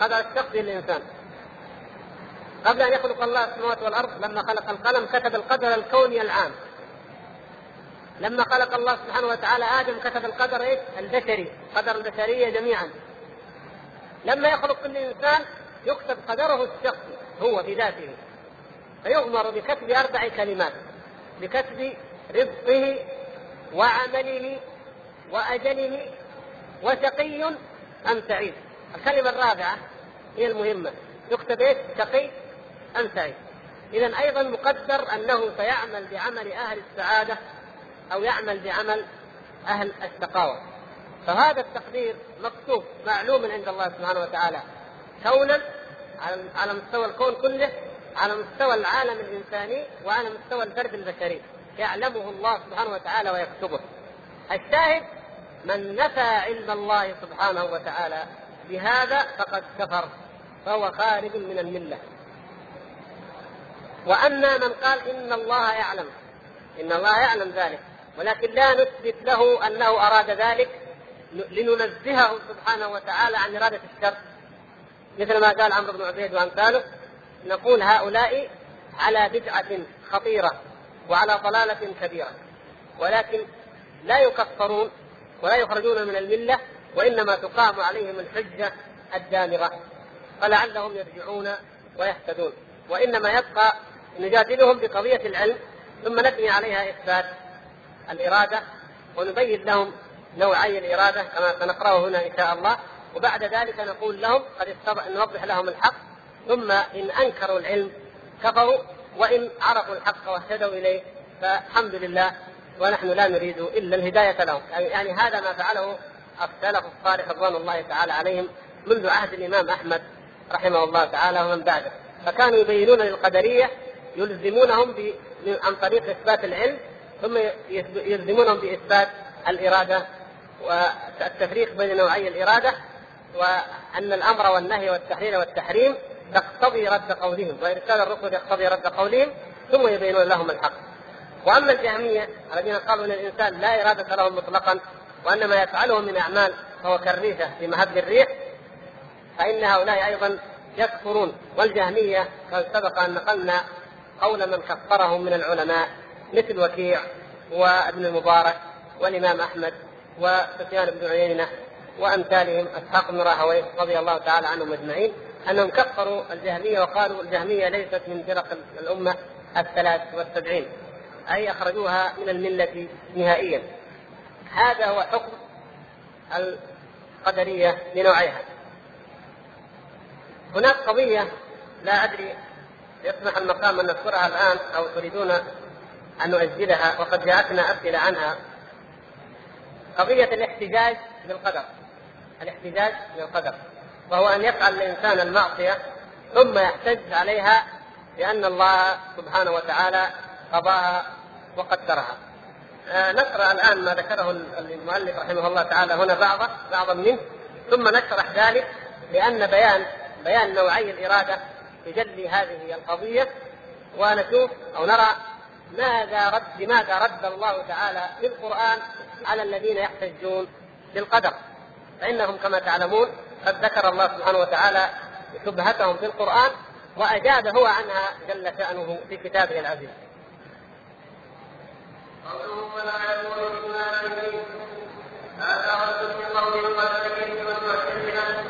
قدر الشخصي للإنسان. قبل أن يخلق الله السماوات والأرض لما خلق القلم كتب القدر الكوني العام. لما خلق الله سبحانه وتعالى آدم كتب القدر إيش؟ البشري. قدر البشرية جميعا. لما يخلق كل انسان يكتب قدره الشخصي هو بذاته فيؤمر بكتب أربع كلمات بكتب رزقه وعمله وأجله وشقي أم سعيد. الكلمة الرابعة هي المهمة. يكتب إيش؟ شقي أم سعيد. اذا أيضا مقدر أنه سيعمل بعمل أهل السعادة أو يعمل بعمل أهل الشقاوه فهذا التقدير مكتوب معلوم عند الله سبحانه وتعالى. كونا على مستوى الكون كله على مستوى العالم الإنساني وعلى مستوى الفرد البشري. يعلمه الله سبحانه وتعالى ويكتبه. الشاهد من نفى علم الله سبحانه وتعالى بهذا فقد كفر فهو خارج من الملة. وأما من قال إن الله يعلم إن الله يعلم ذلك ولكن لا نثبت له أنه أراد ذلك لننزهه سبحانه وتعالى عن إرادة الشر. مثل ما قال عمرو بن عبيد وأمثاله نقول هؤلاء على بدعة خطيرة وعلى ضلالة كبيرة. ولكن لا يكفرون ولا يخرجون من الملة وإنما تقام عليهم الحجة الدامغة. فلعلهم يرجعون ويهتدون. وإنما يبقى نجادلهم بقضية العلم ثم نبني عليها إثبات. الإرادة ونبين لهم نوعي الإرادة كما سنقرأه هنا إن شاء الله. وبعد ذلك نقول لهم قد نوضح لهم الحق. ثم إن أنكروا العلم كفروا وإن عرفوا الحق واهتدوا إليه فالحمد لله ونحن لا نريد إلا الهداية لهم. يعني هذا ما فعله السلف الصالح رضوان الله تعالى عليهم منذ عهد الإمام أحمد رحمه الله تعالى ومن بعده. فكانوا يبينون للقدرية يلزمونهم عن طريق إثبات العلم ثم يلزمونهم بإثبات الإرادة والتفريق بين نوعي الإرادة وأن الأمر والنهي والتحليل والتحريم تقتضي رد قولهم وارسال الرسل يقتضي رد قولهم ثم يبينون لهم الحق. وأما الجهمية الذين قالوا إن الإنسان لا إرادة له مطلقا وان ما يفعله من أعمال فهو كالريشه في مهب الريح فإن هؤلاء أيضا يكفرون والجهمية قد سبق أن نقلنا قول من كفرهم من العلماء مثل وكيع وابن المبارك والإمام أحمد وسفيان بن عيينة وأمثالهم أسحاق بن راهويه رضي الله تعالى عنهم أجمعين أنهم كفروا الجهمية وقالوا الجهمية ليست من فرق الأمة الثلاث والسبعين أي أخرجوها من الملة نهائيا. هذا هو حكم القدرية لنوعيها. هناك قضية لا أدري يصلح المقام أن نذكرها الآن أو تريدون أن نؤجلها وقد جاءتنا أسئلة عنها. قضية الاحتجاج بالقدر. الاحتجاج بالقدر. وهو أن يفعل الإنسان المعصية ثم يحتج عليها لأن الله سبحانه وتعالى قضاها وقدرها. آه نقرأ الآن ما ذكره المؤلف رحمه الله تعالى هنا بعضه بعضا منه. ثم نشرح ذلك لأن بيان بيان نوعي الإرادة يجلي هذه القضية. ونشوف أو نرى ماذا رد لماذا رد الله تعالى في القران على الذين يحتجون بالقدر؟ فإنهم كما تعلمون قد ذكر الله سبحانه وتعالى شبهتهم في القرآن وأجاب هو عنها جل شأنه في كتابه العزيز. قوله ولا يقول هذا رد في قول القدر والمعتزله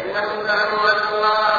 إنهم زعموا ان الله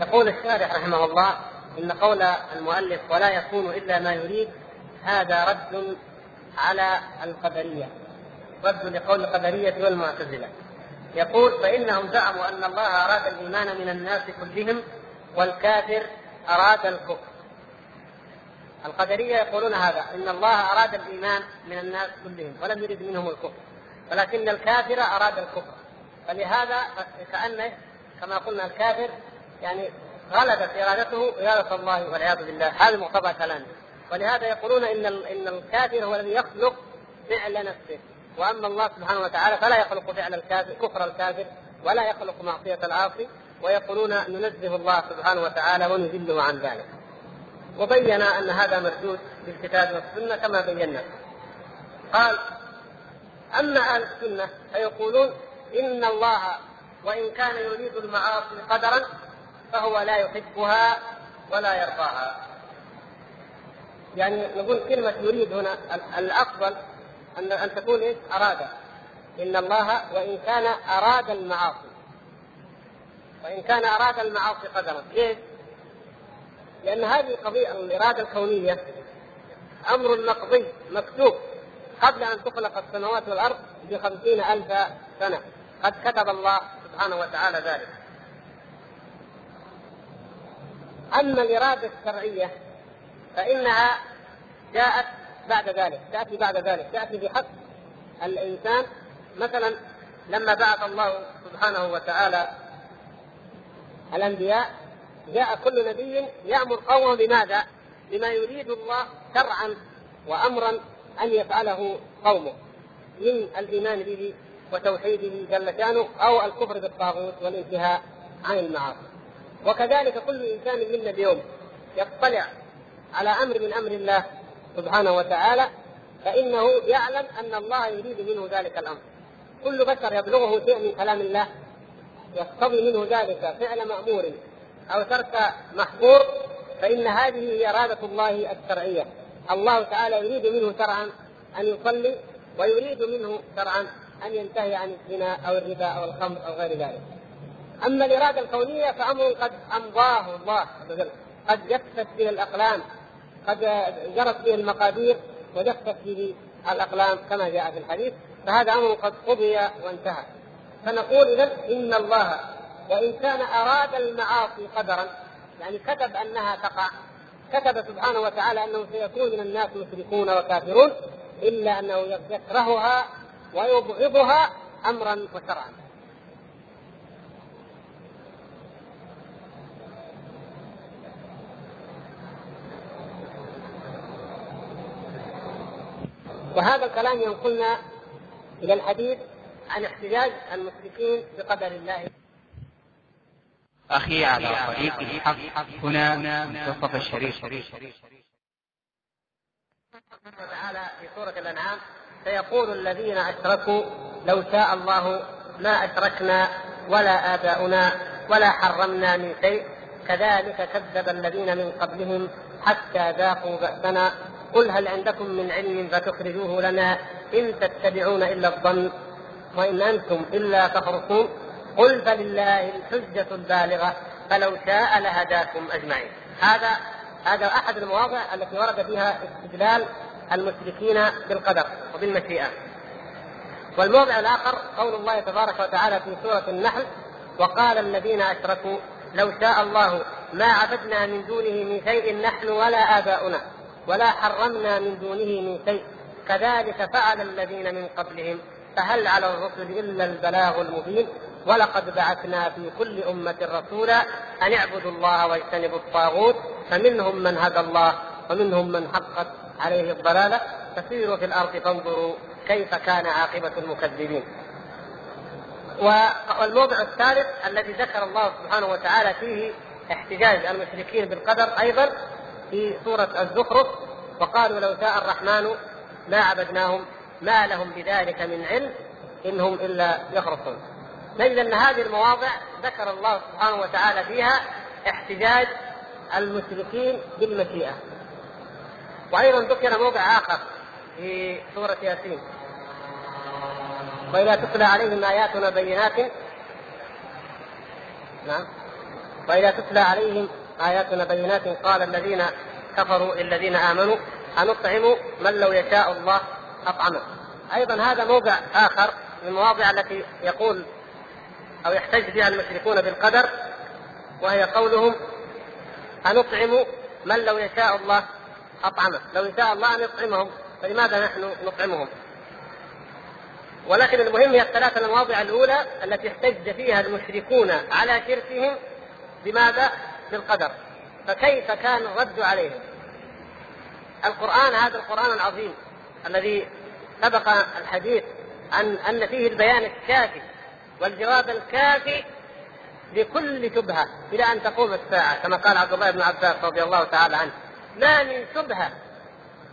يقول الشارح رحمه الله إن قول المؤلف ولا يكون إلا ما يريد هذا رد على القدرية. رد لقول القدرية والمعتزلة. يقول فإنهم زعموا أن الله أراد الإيمان من الناس كلهم والكافر أراد الكفر. القدرية يقولون هذا إن الله أراد الإيمان من الناس كلهم ولم يرد منهم الكفر ولكن الكافر أراد الكفر. فلهذا كانه كما قلنا الكافر يعني غلبت إرادته إرادة الله والعياذ بالله. هذا مقتضى كلامه ولهذا يقولون إن إن الكافر هو الذي يخلق فعل نفسه. وأما الله سبحانه وتعالى فلا يخلق فعل الكافر كفر الكافر ولا يخلق معصية العاصي ويقولون ننزه الله سبحانه وتعالى ونذله عن ذلك. وبين أن هذا مردود بالكتاب والسنة كما بينا. قال أما أهل السنة فيقولون إن الله وإن كان يريد المعاصي قدرا فهو لا يحبها ولا يرضاها. يعني نقول كلمة يريد هنا الأفضل أن أن تكون إيش؟ أراد. إن الله وإن كان أراد المعاصي. وإن كان أراد المعاصي قدرا. ليش؟ لأن هذه القضية الإرادة الكونية أمر مقضي مكتوب. قبل أن تخلق السماوات والأرض بخمسين ألف سنة. قد كتب الله سبحانه وتعالى ذلك. أما الإرادة الشرعية فإنها جاءت بعد ذلك تأتي بعد ذلك تأتي بحق الإنسان مثلا لما بعث الله سبحانه وتعالى الأنبياء جاء كل نبي يأمر قومه بماذا؟ بما يريد الله شرعا وأمرا أن يفعله قومه من الإيمان به وتوحيده جل شأنه أو الكفر بالطاغوت والانتهاء عن المعاصي وكذلك كل إنسان منا اليوم يطلع على أمر من أمر الله سبحانه وتعالى فإنه يعلم أن الله يريد منه ذلك الأمر. كل بشر يبلغه شيء من كلام الله يقتضي منه ذلك فعل مأمور أو ترك محظور فإن هذه هي إرادة الله الشرعية. الله تعالى يريد منه شرعا أن يصلي ويريد منه شرعا أن ينتهي عن الزنا أو الربا أو الخمر أو غير ذلك. أما الإرادة الكونية فأمر قد أمضاه الله عز وجل قد جفت به الأقلام قد جرت به المقادير وجفت به الأقلام كما جاء في الحديث فهذا أمر قد قضي وانتهى. فنقول إذا إن الله وإن كان أراد المعاصي قدرا يعني كتب أنها تقع كتب سبحانه وتعالى أنه سيكون من الناس مشركون وكافرون إلا أنه يكرهها ويبغضها امرا وشرعا. وهذا الكلام ينقلنا إلى الحديث عن احتجاج المشركين بقدر الله.
أخي على طريق الحق هنا منتصف الشريف.
تعالى في سورة الأنعام سيقول الذين أشركوا لو شاء الله ما أشركنا ولا آباؤنا ولا حرمنا من شيء كذلك كذب الذين من قبلهم حتى ذاقوا بأسنا قل هل عندكم من علم فتخرجوه لنا إن تتبعون إلا الظن وإن أنتم إلا تخرصون؟ قل فلله الحجة البالغة فلو شاء لهداكم أجمعين. هذا هذا أحد المواضع التي ورد فيها استدلال المشركين بالقدر وبالمشيئة. والموضع الآخر قول الله تبارك وتعالى في سورة النحل وقال الذين أشركوا لو شاء الله ما عبدنا من دونه من شيء نحن ولا آباؤنا. ولا حرمنا من دونه من شيء. كذلك فعل الذين من قبلهم. فهل على الرسل إلا البلاغ المبين؟ ولقد بعثنا في كل أمة رسولا أن اعبدوا الله واجتنبوا الطاغوت. فمنهم من هدى الله ومنهم من حقت عليه الضلالة. فسيروا في الأرض فانظروا كيف كان عاقبة المكذبين. والموضع الثالث الذي ذكر الله سبحانه وتعالى فيه احتجاج المشركين بالقدر أيضا في سورة الزخرف وقالوا لو شاء الرحمن ما عبدناهم ما لهم بذلك من علم إنهم إلا يخرصون. نجد أن هذه المواضع ذكر الله سبحانه وتعالى فيها احتجاج المشركين بالمشيئة. وأيضا ذكر موضع آخر في سورة ياسين. وإذا تتلى عليهم آياتنا بينات. نعم. وإذا تتلى عليهم آياتنا بينات قال الذين كفروا للذين آمنوا أنطعم من لو يشاء الله أطعمه. أيضا هذا موضع آخر من المواضع التي يقول أو يحتج بها المشركون بالقدر وهي قولهم أنطعم من لو يشاء الله أطعمه. لو يشاء الله أن يطعمهم فلماذا نحن نطعمهم؟ ولكن المهم هي الثلاث المواضع الأولى التي احتج فيها المشركون على شركهم بماذا؟ بالقدر. فكيف كان الرد عليهم؟ القرآن هذا القرآن العظيم الذي سبق الحديث عن أن فيه البيان الكافي والجواب الكافي لكل شبهة إلى أن تقوم الساعة كما قال عبد الله بن عباس رضي الله تعالى عنه. ما من شبهة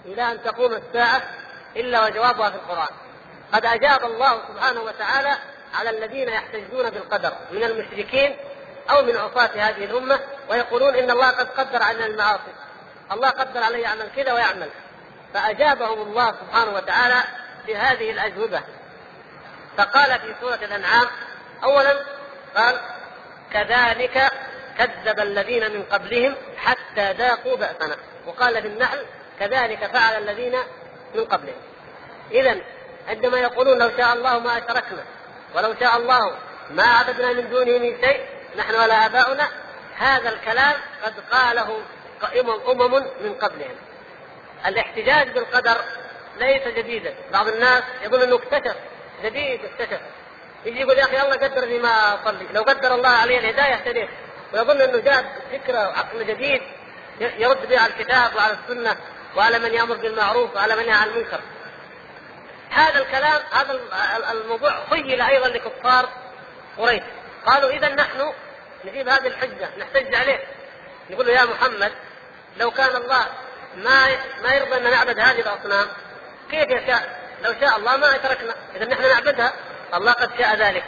إلى أن تقوم الساعة إلا وجوابها في القرآن. قد أجاب الله سبحانه وتعالى على الذين يحتجون بالقدر من المشركين أو من عصاة هذه الأمة ويقولون إن الله قد قدر علينا المعاصي. الله قدر علي يعمل كذا ويعمل فأجابهم الله سبحانه وتعالى بهذه الأجوبة. فقال في سورة الأنعام أولا قال كذلك كذب الذين من قبلهم حتى ذاقوا بأسنا. وقال في النحل كذلك فعل الذين من قبلهم. إذا عندما يقولون لو شاء الله ما أشركنا ولو شاء الله ما عبدنا من دونه من شيء نحن ولا آباؤنا هذا الكلام قد قاله أمم من قبلهم الاحتجاج بالقدر ليس جديدا. بعض الناس يقول إنه اكتشف جديد اكتشف. يجي يقول يا أخي الله قدر لي ما أصلي. لو قدر الله علي الهداية اهتديت. ويظن إنه جاب فكرة وعقل جديد يرد به على الكتاب وعلى السنة وعلى من يأمر بالمعروف وعلى من ينهى عن المنكر. هذا الكلام هذا الموضوع خيل أيضا لكفار قريش. قالوا اذا نحن نجيب هذه الحجة نحتج عليه نقول له يا محمد لو كان الله ما ما يرضى أن نعبد هذه الأصنام كيف يشاء؟ لو شاء الله ما اتركنا، إذا نحن نعبدها، الله قد شاء ذلك.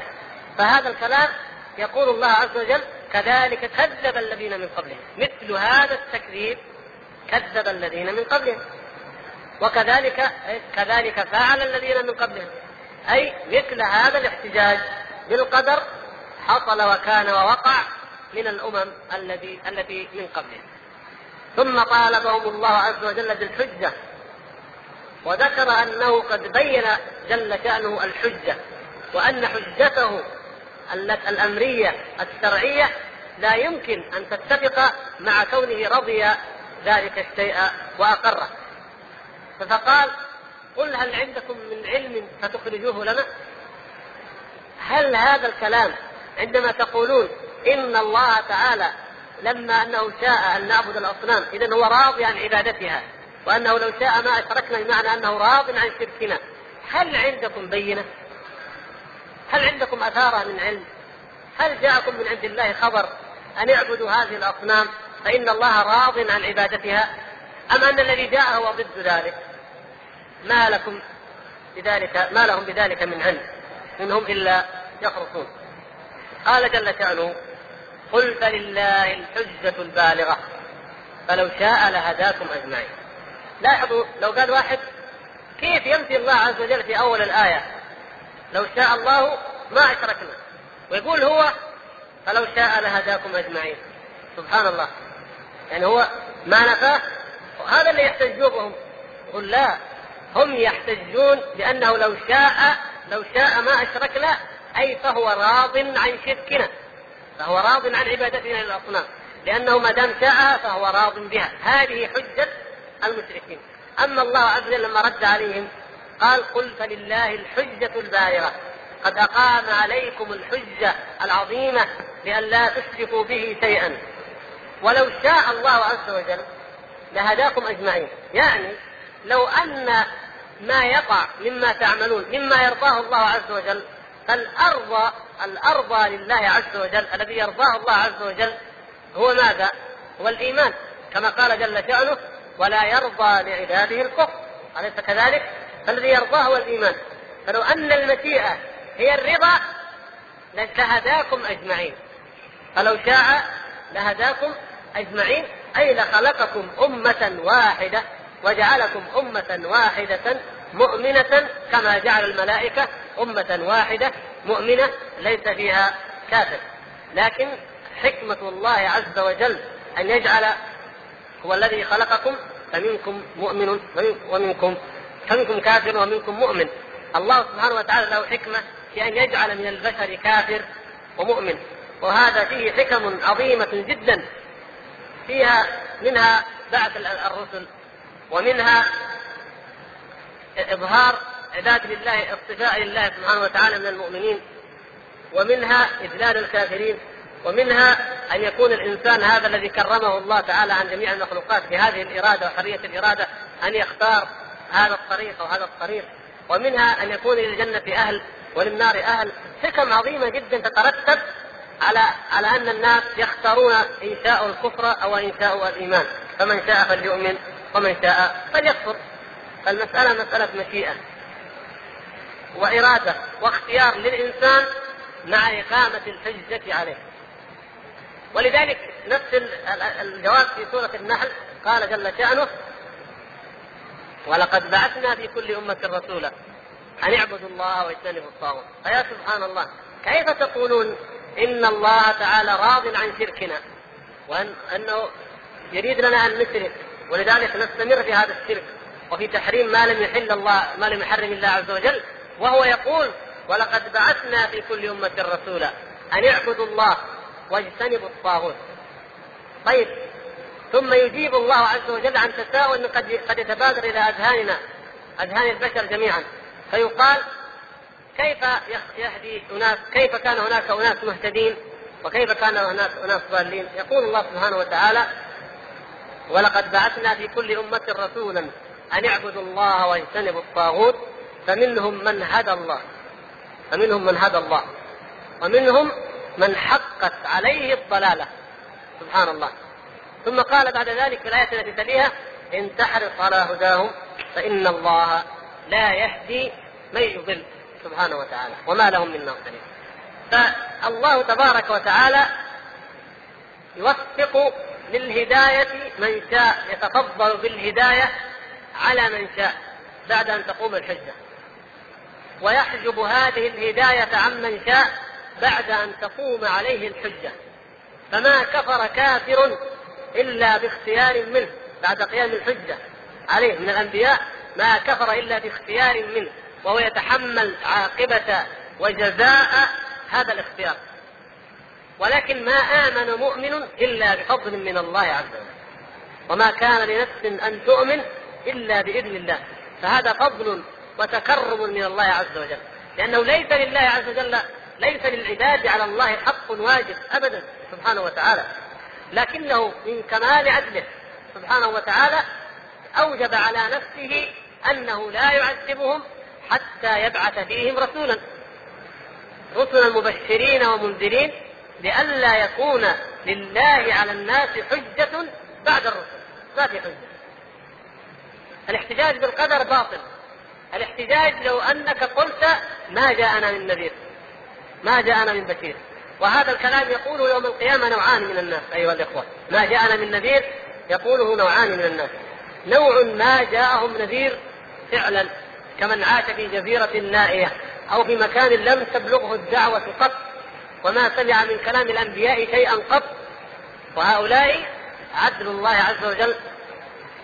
فهذا الكلام يقول الله عز وجل كذلك كذب الذين من قبلهم، مثل هذا التكذيب كذب الذين من قبلهم. وكذلك كذلك فعل الذين من قبلهم. أي مثل هذا الاحتجاج بالقدر حصل وكان ووقع من الأمم الذي التي من قبلهم. ثم طالبهم الله عز وجل بالحجة. وذكر أنه قد بين جل شأنه الحجة وأن حجته الأمرية الشرعية لا يمكن أن تتفق مع كونه رضي ذلك الشيء وأقره. فقال قل هل عندكم من علم فتخرجوه لنا؟ هل هذا الكلام عندما تقولون إن الله تعالى لما أنه شاء أن نعبد الأصنام اذا هو راضي عن عبادتها وأنه لو شاء ما أشركنا بمعنى أنه راض عن شركنا هل عندكم بينة؟ هل عندكم أثارة من علم؟ هل جاءكم من عند الله خبر أن اعبدوا هذه الأصنام فإن الله راض عن عبادتها أم أن الذي جاء هو ضد ذلك؟ ما لكم بذلك ما لهم بذلك من علم إنهم إلا يخرصون قال جل شأنه قل فلله الحجة البالغة فلو شاء لهداكم أجمعين. لاحظوا لو قال واحد كيف ينفي الله عز وجل في أول الآية؟ لو شاء الله ما أشركنا. ويقول هو فلو شاء لهداكم أجمعين. سبحان الله. يعني هو ما نفاه هذا اللي يحتجون بهم يقول لا هم يحتجون بأنه لو شاء لو شاء ما أشركنا أي فهو راض عن شركنا فهو راض عن عبادتنا للأصنام لأنه ما دام شاء فهو راض بها هذه حجة المشركين. أما الله عز وجل لما رد عليهم قال قل فلله الحجة البالغة قد أقام عليكم الحجة العظيمة لئلا تشركوا به شيئا. ولو شاء الله عز وجل لهداكم أجمعين. يعني لو أن ما يقع مما تعملون مما يرضاه الله عز وجل فالأرض الأرضى لله عز وجل الذي يرضاه الله عز وجل هو ماذا؟ هو الإيمان كما قال جل شأنه ولا يرضى لعباده الكفر أليس كذلك؟ فالذي يرضاه هو الإيمان فلو أن المشيئة هي الرضا لهداكم أجمعين فلو شاء لهداكم أجمعين أي لخلقكم أمة واحدة وجعلكم أمة واحدة مؤمنة كما جعل الملائكة أمة واحدة مؤمنة ليس فيها كافر. لكن حكمة الله عز وجل أن يجعل هو الذي خلقكم فمنكم مؤمن ومنكم فمنكم كافر ومنكم مؤمن. الله سبحانه وتعالى له حكمة في أن يجعل من البشر كافر ومؤمن. وهذا فيه حكم عظيمة جدا. فيها منها بعث الرسل ومنها إظهار عباد لله اصطفاء لله سبحانه وتعالى من المؤمنين ومنها إذلال الكافرين ومنها أن يكون الإنسان هذا الذي كرمه الله تعالى عن جميع المخلوقات بهذه الإرادة وحرية الإرادة أن يختار هذا الطريق أو هذا الطريق ومنها أن يكون للجنة أهل وللنار أهل. حكم عظيمة جدا تترتب على على أن الناس يختارون إن شاءوا الكفر أو إن شاءوا الإيمان. فمن شاء فليؤمن ومن شاء فليكفر. فالمسألة مسألة مشيئة وإرادة واختيار للإنسان مع إقامة الحجة عليه. ولذلك نفس الجواب في سورة النحل قال جل شأنه ولقد بعثنا في كل أمة رسولا أن اعبدوا الله واجتنبوا الطاغوت. فيا سبحان الله كيف تقولون إن الله تعالى راض عن شركنا؟ وأن أنه يريد لنا أن نشرك ولذلك نستمر في هذا الشرك. وفي تحريم ما لم يحل الله ما لم يحرم الله عز وجل وهو يقول ولقد بعثنا في كل أمة رسولا أن اعبدوا الله واجتنبوا الطاغوت طيب ثم يجيب الله عز وجل عن تساؤل قد قد يتبادر إلى أذهاننا أذهان البشر جميعا. فيقال كيف يهدي أناس كيف كان هناك أناس مهتدين وكيف كان هناك أناس ضالين؟ يقول الله سبحانه وتعالى ولقد بعثنا في كل أمة رسولا أن اعبدوا الله واجتنبوا الطاغوت فمنهم من هدى الله. فمنهم من هدى الله. ومنهم من حقت عليه الضلالة. سبحان الله. ثم قال بعد ذلك في الآية التي تليها إن تحرص على هداهم فإن الله لا يهدي من يضل. سبحانه وتعالى. وما لهم من ناصرين فالله تبارك وتعالى يوفق للهداية من شاء يتفضل بالهداية على من شاء بعد أن تقوم الحجة. ويحجب هذه الهداية عن من شاء بعد أن تقوم عليه الحجة. فما كفر كافر إلا باختيار منه بعد قيام الحجة عليه. من الأنبياء ما كفر إلا باختيار منه وهو يتحمل عاقبة وجزاء هذا الاختيار. ولكن ما آمن مؤمن إلا بفضل من الله عز وجل. وما كان لنفس أن تؤمن إلا بإذن الله. فهذا فضل وتكرم من الله عز وجل. لأنه ليس لله عز وجل ليس للعباد على الله حق واجب أبدا سبحانه وتعالى. لكنه من كمال عدله سبحانه وتعالى أوجب على نفسه أنه لا يعذبهم حتى يبعث فيهم رسولا. رسلا مبشرين ومنذرين لئلا يكون لله على الناس حجة بعد الرسل. ما في حجة. الاحتجاج بالقدر باطل. الاحتجاج لو أنك قلت ما جاءنا من نذير ما جاءنا من بشير. وهذا الكلام يقوله يوم القيامة نوعان من الناس أيها الإخوة. ما جاءنا من نذير يقوله نوعان من الناس. نوع ما جاءهم نذير فعلا كمن عاش في جزيرة نائية أو في مكان لم تبلغه الدعوة قط وما سمع من كلام الأنبياء شيئا قط. وهؤلاء عدل الله عز وجل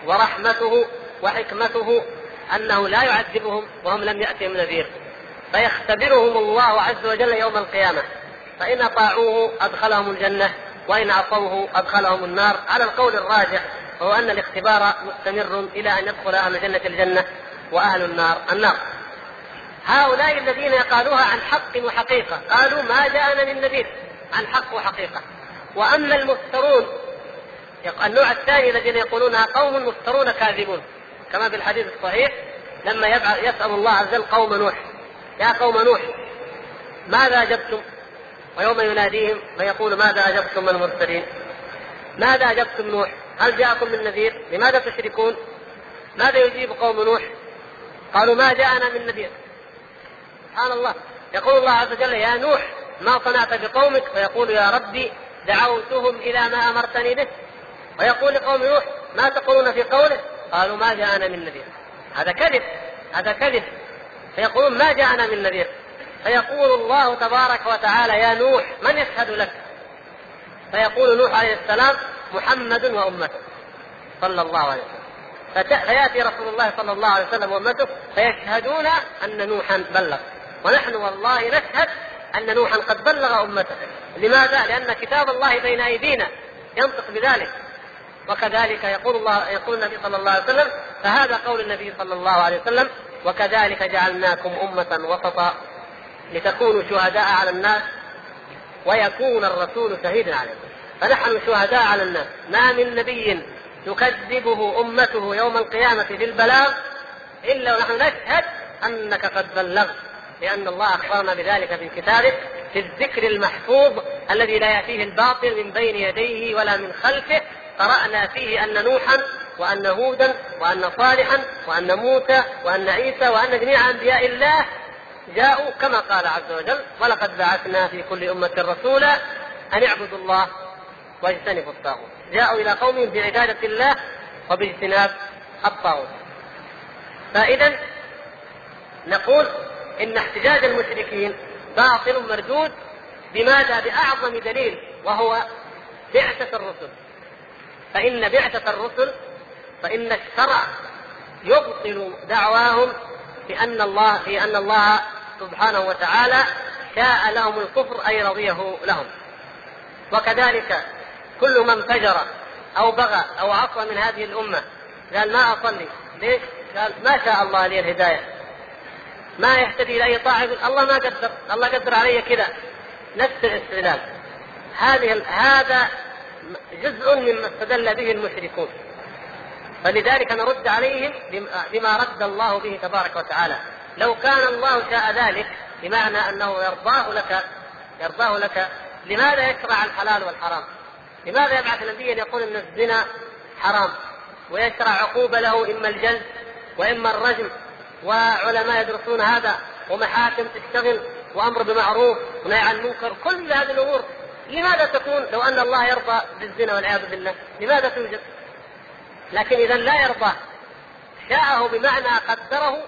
ورحمته وحكمته أنه لا يعذبهم وهم لم يأتهم نذير. فيختبرهم الله عز وجل يوم القيامة. فإن أطاعوه أدخلهم الجنة وإن عصوه أدخلهم النار. على القول الراجح وهو أن الاختبار مستمر إلى أن يدخل أهل الجنة الجنة وأهل النار النار. هؤلاء الذين قالوها عن حق وحقيقة قالوا ما جاءنا من نذير عن حق وحقيقة. وأما المفترون النوع الثاني الذين يقولونها قوم مفترون كاذبون. كما في الحديث الصحيح لما يسأل الله عز وجل قوم نوح يا قوم نوح ماذا أجبتم؟ ويوم يناديهم فيقول ماذا أجبتم المرسلين؟ ماذا أجبتم نوح؟ هل جاءكم من نذير؟ لماذا تشركون؟ ماذا يجيب قوم نوح؟ قالوا ما جاءنا من نذير. سبحان الله. يقول الله عز وجل يا نوح ما صنعت بقومك؟ فيقول يا ربي دعوتهم إلى ما أمرتني به. ويقول لقوم نوح ما تقولون في قوله؟ قالوا ما جاءنا من نذير. هذا كذب هذا كذب. فيقولون ما جاءنا من نذير. فيقول الله تبارك وتعالى يا نوح من يشهد لك؟ فيقول نوح عليه السلام محمد وأمته. صلى الله عليه وسلم. فيأتي رسول الله صلى الله عليه وسلم وأمته فيشهدون أن نوحا بلغ. ونحن والله نشهد أن نوحا قد بلغ أمته. لماذا؟ لأن كتاب الله بين أيدينا. ينطق بذلك. وكذلك يقول الله يقول النبي صلى الله عليه وسلم فهذا قول النبي صلى الله عليه وسلم وكذلك جعلناكم أمة وسطا لتكونوا شهداء على الناس ويكون الرسول شهيدا عليكم. فنحن شهداء على الناس. ما من نبي تكذبه أمته يوم القيامة بالبلاغ إلا ونحن نشهد أنك قد بلغت لأن الله أخبرنا بذلك في كتابه في الذكر المحفوظ الذي لا يأتيه الباطل من بين يديه ولا من خلفه قرأنا فيه أن نوحا وأن هودا وأن صالحا وأن موسى وأن عيسى وأن جميع أنبياء الله جاءوا كما قال عز وجل ولقد بعثنا في كل أمة رسولا أن اعبدوا الله واجتنبوا الطاغوت. جاءوا إلى قومهم بعبادة الله وباجتناب الطاغوت. فإذا نقول إن احتجاج المشركين باطل مردود بماذا؟ بأعظم دليل وهو بعثة الرسل. فإن بعثة الرسل فإن الشرع يبطل دعواهم بأن الله في أن الله سبحانه وتعالى شاء لهم الكفر أي رضيه لهم. وكذلك كل من فجر أو بغى أو عصى من هذه الأمة قال ما أصلي. ليش؟ قال ما شاء الله لي الهداية. ما يهتدي إلى أي طاعة. الله ما قدر. الله قدر علي كذا. نفس الاستدلال. هذه هذا جزء مما استدل به المشركون. فلذلك نرد عليهم بما رد الله به تبارك وتعالى. لو كان الله شاء ذلك بمعنى أنه يرضاه لك يرضاه لك لماذا يشرع الحلال والحرام؟ لماذا يبعث نبيا يقول إن الزنا حرام؟ ويشرع عقوبة له إما الجلد وإما الرجم. وعلماء يدرسون هذا ومحاكم تشتغل وأمر بمعروف ونهي عن المنكر. كل هذه الأمور لماذا تكون لو أن الله يرضى بالزنا والعياذ بالله؟ لماذا توجد؟ لكن إذا لا يرضاه شاءه بمعنى قدره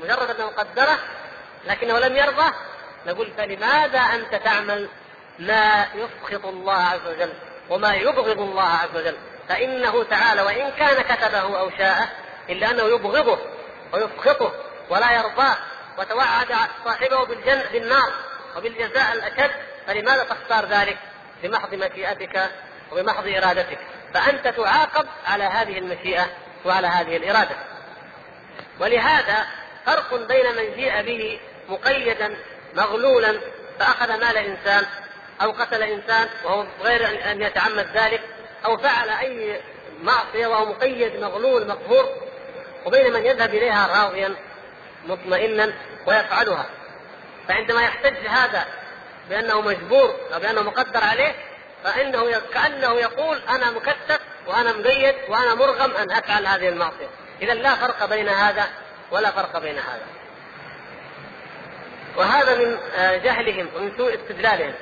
مجرد أنه قدره لكنه لم يرضى نقول فلماذا أنت تعمل ما يسخط الله عز وجل وما يبغض الله عز وجل فإنه تعالى وإن كان كتبه أو شاءه إلا أنه يبغضه ويسخطه ولا يرضاه وتوعد صاحبه بالجنة بالنار وبالجزاء الأشد فلماذا تختار ذلك؟ بمحض مشيئتك وبمحض إرادتك. فأنت تعاقب على هذه المشيئة وعلى هذه الإرادة. ولهذا فرق بين من جيء به مقيدا مغلولا فأخذ مال إنسان أو قتل إنسان وهو غير أن يتعمد ذلك أو فعل أي معصية وهو مقيد مغلول مقهور وبين من يذهب إليها راضيا مطمئنا ويفعلها. فعندما يحتج هذا بأنه مجبور أو بانه مقدر عليه فإنه كأنه يقول أنا مكتف وأنا مقيد وأنا مرغم أن أفعل هذه المعصية. إذا لا فرق بين هذا ولا فرق بين هذا. وهذا من آه، جهلهم ومن سوء استدلالهم.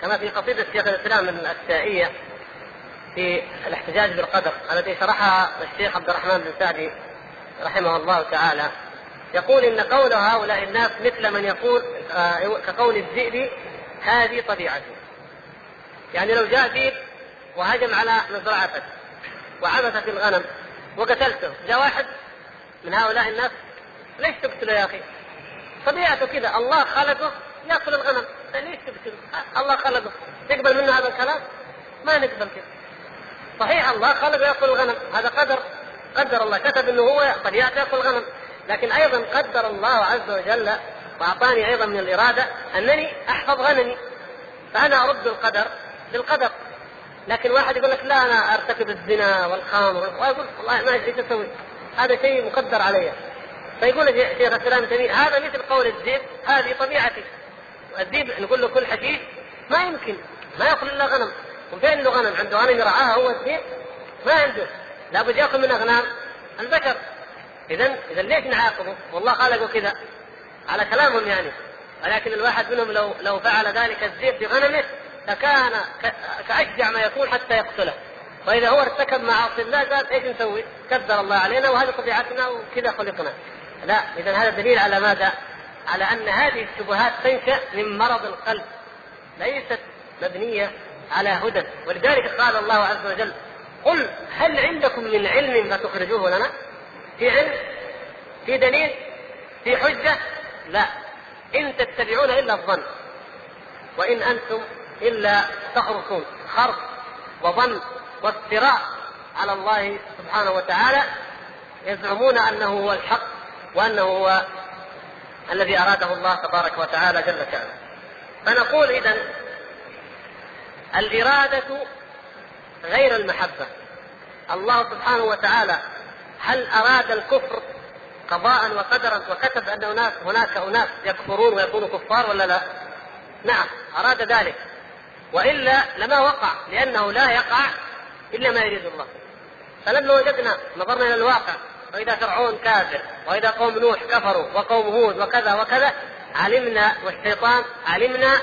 كما في قصيدة شيخ الإسلام السائية في الاحتجاج بالقدر التي شرحها الشيخ عبد الرحمن بن سعدي رحمه الله تعالى. يقول إن قول هؤلاء الناس مثل من يقول آه، كقول الذئب هذه طبيعتي يعني لو جاء ذئب وهجم على مزرعتك وعبث في الغنم وقتلته جاء واحد من هؤلاء الناس ليش تقتله يا أخي؟ طبيعته كذا الله خلقه يأكل الغنم. ليش تقتله؟ الله خلقه. تقبل منه هذا الكلام؟ ما نقبل كذا. صحيح الله خلقه يأكل الغنم. هذا قدر قدر الله. كتب إنه هو طبيعته يأكل الغنم. لكن أيضا قدر الله عز وجل وأعطاني أيضا من الإرادة أنني أحفظ غنمي فأنا أرد القدر بالقدر. لكن واحد يقول لك لا أنا أرتكب الزنا والخمر ويقول والله ما إيش أسوي. هذا شيء مقدر علي. فيقول شيخ الاسلام تيميه هذا مثل قول الذئب هذه طبيعتي. الذئب نقول له كل حشيش ما يمكن ما ياكل إلا غنم. وفين له غنم؟ عنده غنم يرعاها هو الذئب ما عنده. لابد ياكل من أغنام البشر. اذا اذا ليش نعاقبه؟ والله خلقه كذا على كلامهم يعني ولكن الواحد منهم لو لو فعل ذلك الذئب بغنمه لكان كأشجع ما يكون حتى يقتله وإذا هو ارتكب معاصي الله قال إيش نسوي؟ كدر الله علينا وهذه طبيعتنا وكذا خلقنا. لا اذا هذا دليل على ماذا؟ على أن هذه الشبهات تنشأ من مرض القلب ليست مبنية على هدى ولذلك قال الله عز وجل قل هل عندكم من علم فتخرجوه لنا؟ في علم؟ في دليل؟ في حجة؟ لا إن تتبعون إلا الظن وإن أنتم إلا تخرصون خرص وظن وافتراء على الله سبحانه وتعالى يزعمون أنه هو الحق وأنه هو الذي أراده الله تبارك وتعالى جل شانه. فنقول اذا الإرادة غير المحبة. الله سبحانه وتعالى هل أراد الكفر قضاء وقدرا وكتب أن هناك هناك أناس يكفرون ويكونوا كفار ولا لا؟ نعم أراد ذلك. وإلا لما وقع لأنه لا يقع إلا ما يريد الله. فلما وجدنا نظرنا إلى الواقع واذا فرعون كافر وإذا قوم نوح كفروا وقوم هود وكذا وكذا علمنا والشيطان علمنا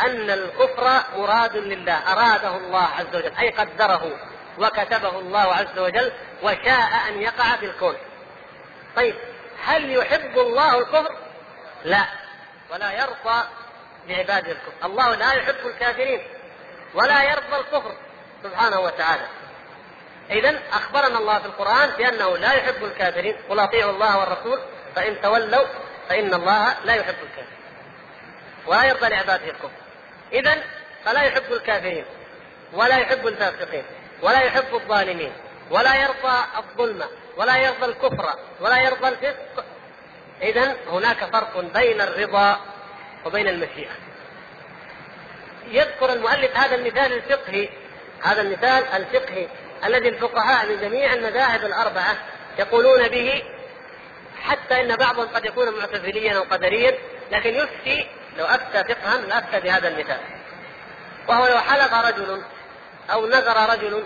أن الكفر مراد لله أراده الله عز وجل أي قدره. وكتبه الله عز وجل وشاء أن يقع في الكون. طيب هل يحب الله الكفر؟ لا ولا يرضى لعباده الكفر. الله لا يحب الكافرين ولا يرضى الكفر سبحانه وتعالى. إذا أخبرنا الله في القرآن بأنه لا يحب الكافرين. قل أطيعوا الله والرسول فإن تولوا فإن الله لا يحب الكافرين. ولا يرضى لعباده الكفر. إذا فلا يحب الكافرين ولا يحب الفاسقين. ولا يحب الظالمين ولا يرضى الظلم ولا يرضى الكفر ولا يرضى الفسق. إذا هناك فرق بين الرضا وبين المشيئة. يذكر المؤلف هذا المثال الفقهي هذا المثال الفقهي الذي الفقهاء من جميع المذاهب الأربعة يقولون به حتى إن بعضهم قد يكون معتزليا أو قدريا لكن يفتي لو أفتى فقها لافتى بهذا المثال. وهو لو حلف رجل أو نذر رجل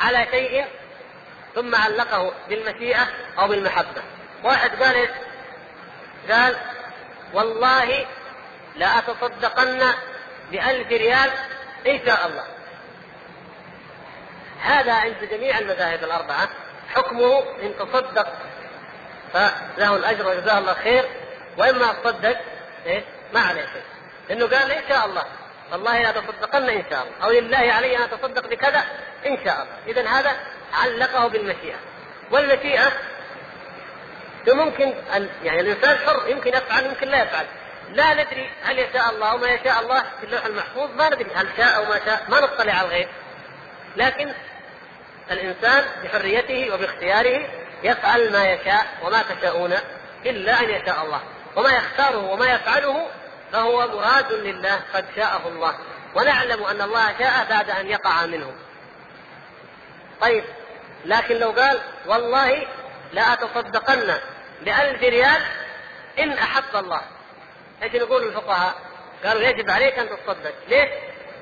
على شيء ثم علقه بالمشيئة أو بالمحبة. واحد قال قال والله لأتصدقن بألف ريال إن شاء الله. هذا عند جميع المذاهب الأربعة حكمه إن تصدق فله الأجر وجزاه الله خير وإما تصدق إيه؟ ما عليه شيء. لأنه قال إن شاء الله. والله لا تصدقن إن شاء الله. أو لله علي أن أتصدق بكذا إن شاء الله. إذا هذا علقه بالمشيئة. والمشيئة ممكن أن يعني الإنسان حر يمكن يفعل يمكن لا يفعل. لا ندري هل يشاء الله أو ما يشاء الله في اللوح المحفوظ ما ندري هل شاء أو ما شاء ما نطلع على الغيب. لكن الإنسان بحريته وباختياره يفعل ما يشاء وما تشاءون إلا أن يشاء الله. وما يختاره وما يفعله فهو مراد لله قد شاءه الله. ونعلم أن الله شاء بعد أن يقع منه. طيب لكن لو قال والله لأتصدقن بألف ريال إن أحب الله. إيش يقول الفقهاء؟ قالوا يجب عليك أن تتصدق، ليش؟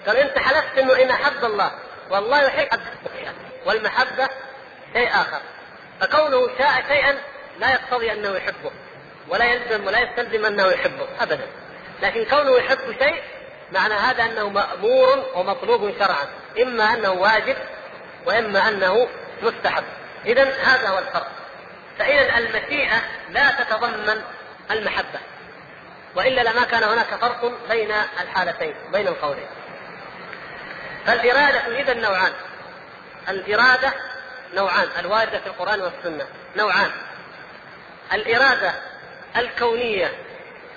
قال أنت حلفت إنه إن أحب الله. والله يحب والمحبة شيء آخر. فكونه شاء شيئا لا يقتضي أنه يحبه ولا يلزم ولا يستلزم أنه يحبه ابدا. لكن كونه يحب شيء معنى هذا أنه مأمور ومطلوب شرعا. إما أنه واجب وإما أنه مستحب. إذا هذا هو الفرق. فإذا المشيئة لا تتضمن المحبة. وإلا لما كان هناك فرق بين الحالتين بين القولين. فالإرادة إذا نوعان. الإرادة نوعان الواردة في القرآن والسنة. نوعان. الإرادة الكونية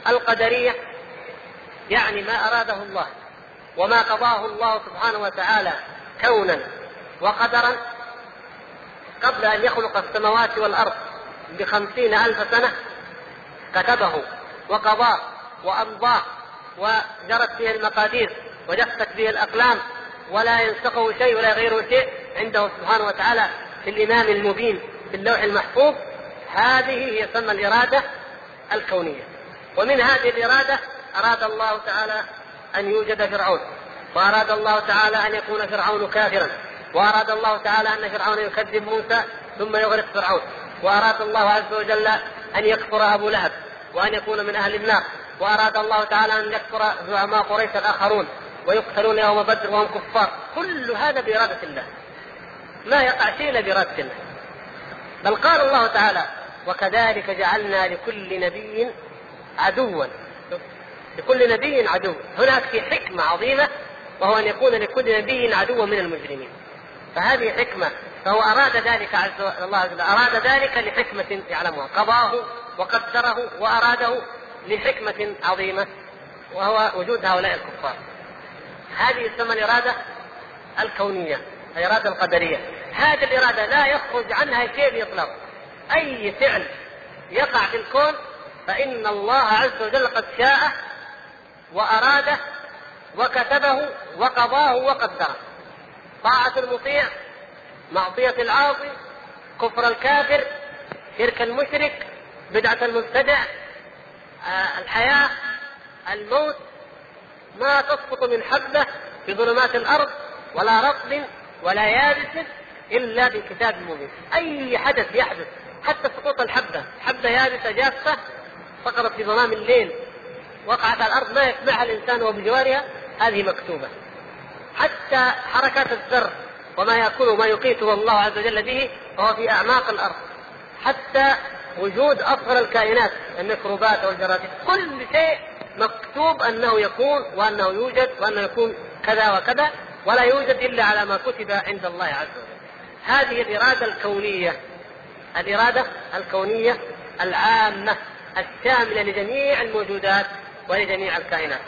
القدرية يعني ما أراده الله وما قضاه الله سبحانه وتعالى كونا وقدرا قبل أن يخلق السماوات والأرض بخمسين ألف سنة كتبه وقضاه وأمضاه وجرت فيه المقادير وجفت فيه الأقلام ولا ينسقه شيء ولا يغيره شيء عنده سبحانه وتعالى في الإمام المبين في اللوح المحفوظ. هذه هي تسمى الإرادة الكونية. ومن هذه الإرادة أراد الله تعالى أن يوجد فرعون وأراد الله تعالى أن يكون فرعون كافرا وأراد الله تعالى أن فرعون يكذب موسى ثم يغرق فرعون وأراد الله عز وجل أن يكفر أبو لهب وأن يكون من أهل النار وأراد الله تعالى أن يكفر زعماء قريش الآخرون ويقتلون يوم بدر وهم كفار كل هذا بإرادة الله. ما يقع شيء إلا بإرادة الله. بل قال الله تعالى وكذلك جعلنا لكل نبي عدوا. لكل نبي عدو. هناك في حكمة عظيمة وهو أن يكون لكل نبي عدو من المجرمين. فهذه حكمة فهو أراد ذلك عز الله عز وجل. أراد ذلك لحكمة يعلمها. قضاه وقدره وأراده لحكمة عظيمة وهو وجود هؤلاء الكفار. هذه تسمى الإرادة الكونية الإرادة القدرية. هذه الإرادة لا يخرج عنها شيء بإطلاق. أي فعل يقع في الكون فإن الله عز وجل قد شاء وأراده وكتبه وقضاه وقدره. طاعة المطيع معصية العاصي كفر الكافر شرك المشرك بدعة المبتدع آه، الحياة الموت ما تسقط من حبة في ظلمات الأرض ولا رطب ولا يابس إلا في كتاب مبين أي حدث يحدث حتى سقوط الحبة حبة يابسة جافة سقطت في ظلام الليل. وقعت على الأرض ما يسمعها الإنسان وبجوارها هذه مكتوبة. حتى حركات الذر وما يأكله وما يقيته الله عز وجل به وهو في أعماق الأرض. حتى وجود أصغر الكائنات الميكروبات والجراثيم كل شيء مكتوب أنه يكون وأنه يوجد وأنه يكون كذا وكذا ولا يوجد إلا على ما كتب عند الله عز وجل. هذه الإرادة الكونية الإرادة الكونية العامة الشاملة لجميع الموجودات. ولجميع الكائنات.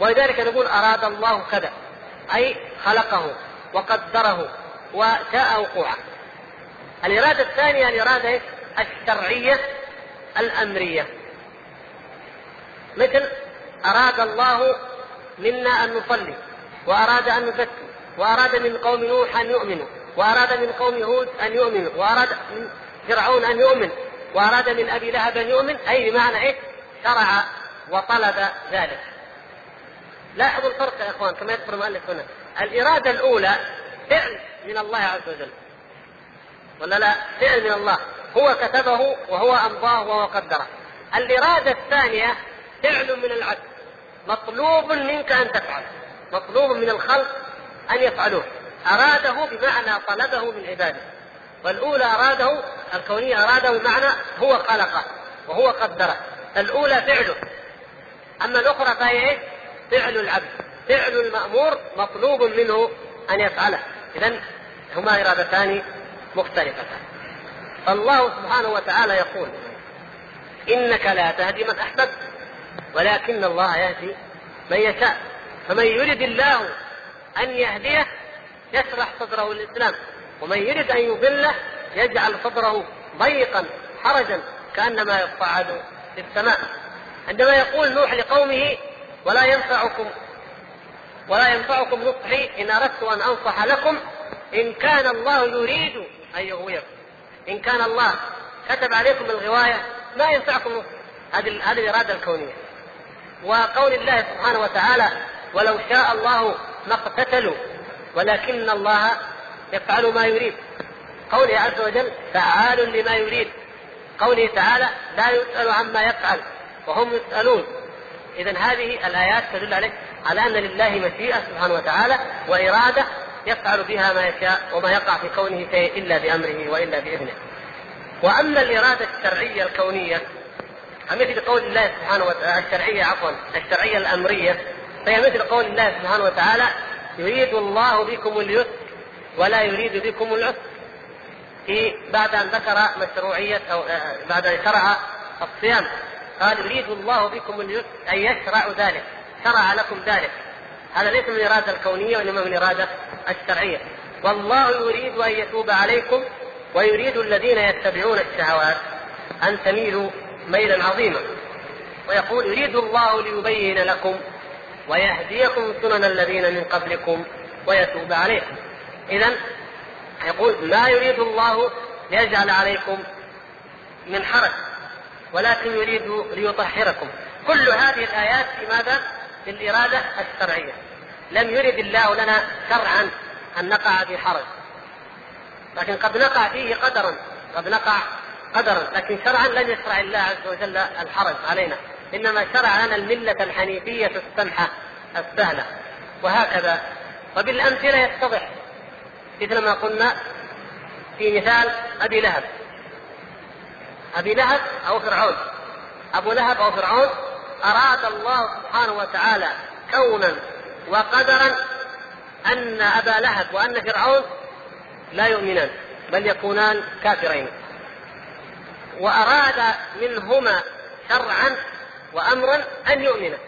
ولذلك نقول أراد الله كذا أي خلقه وقدره وشاء وقوعه. الإرادة الثانية الإرادة الشرعية الأمرية. مثل أراد الله منا أن نصلي وأراد أن نزكي وأراد من قوم نوح أن يؤمنوا وأراد من قوم هود أن يؤمنوا وأراد من فرعون أن يؤمن وأراد من أبي لهب أن يؤمن أي بمعنى إيه شرع وطلب ذلك. لاحظوا الفرق يا إخوان كما يذكر المؤلف هنا. الإرادة الأولى فعل من الله عز وجل. ولا لا؟ فعل من الله. هو كتبه وهو أمضاه وهو قدره. الإرادة الثانية فعل من العبد مطلوب منك أن تفعل. مطلوب من الخلق أن يفعلوه. أراده بمعنى طلبه من عباده. والأولى أراده الكونية أراده بمعنى هو خلقه وهو قدره. الأولى فعله. أما الأخرى فهي إيه؟ فعل العبد. فعل المأمور مطلوب منه أن يفعله. إذا هما إرادتان مختلفتان. فالله سبحانه وتعالى يقول إنك لا تهدي من أحببت ولكن الله يهدي من يشاء. فمن يرد الله أن يهديه يشرح صدره للإسلام. ومن يرد أن يضله يجعل صدره ضيقا حرجا كأنما يصعد في السماء. عندما يقول نوح لقومه ولا ينفعكم ولا ينفعكم نصحي إن أردت أن أنصح لكم إن كان الله يريد أن يغويكم. إن كان الله كتب عليكم الغواية ما ينفعكم نصح. هذه هذه الإرادة الكونية. وقول الله سبحانه وتعالى ولو شاء الله ما اقتتلوا ولكن الله يفعل ما يريد. قوله عز وجل فعال لما يريد. قوله تعالى لا يسأل عما يفعل. وهم يسألون. إذا هذه الآيات تدل عليه على أن لله مشيئة سبحانه وتعالى وإرادة يفعل بها ما يشاء وما يقع في كونه شيء إلا بأمره وإلا بإذنه. وأما الإرادة الشرعية الكونية فمثل قول الله سبحانه وتعالى الشرعية عفوا الشرعية الأمرية فهي مثل قول الله سبحانه وتعالى يريد الله بكم اليسر ولا يريد بكم العسر. في بعد أن ذكر مشروعية أو آه، بعد أن شرع الصيام. قال يريد الله بكم اي يشرع ذلك شرع لكم ذلك. هذا ليس من الاراده الكونية وإنما من الاراده الشرعية. والله يريد أن يتوب عليكم ويريد الذين يتبعون الشهوات أن تميلوا ميلا عظيما. ويقول يريد الله ليبين لكم ويهديكم سنن الذين من قبلكم ويتوب عليكم. اذا يقول ما يريد الله ليجعل عليكم من حرج. ولكن يريد ليطهركم. كل هذه الآيات في ماذا؟ في الإرادة الشرعية. لم يرد الله لنا شرعا أن نقع في حرج. لكن قد نقع فيه قدرا. قد نقع قدرا. لكن شرعا لم يشرع الله عز وجل الحرج علينا. إنما شرع لنا الملة الحنيفية السمحة السهلة. وهكذا. وبالأمثلة يتضح مثل ما قلنا في مثال أبي لهب. أبي لهب أو فرعون. أبو لهب أو فرعون أراد الله سبحانه وتعالى كونا وقدرا أن أبا لهب وأن فرعون لا يؤمنان بل يكونان كافرين. وأراد منهما شرعا وأمرا أن يؤمنا.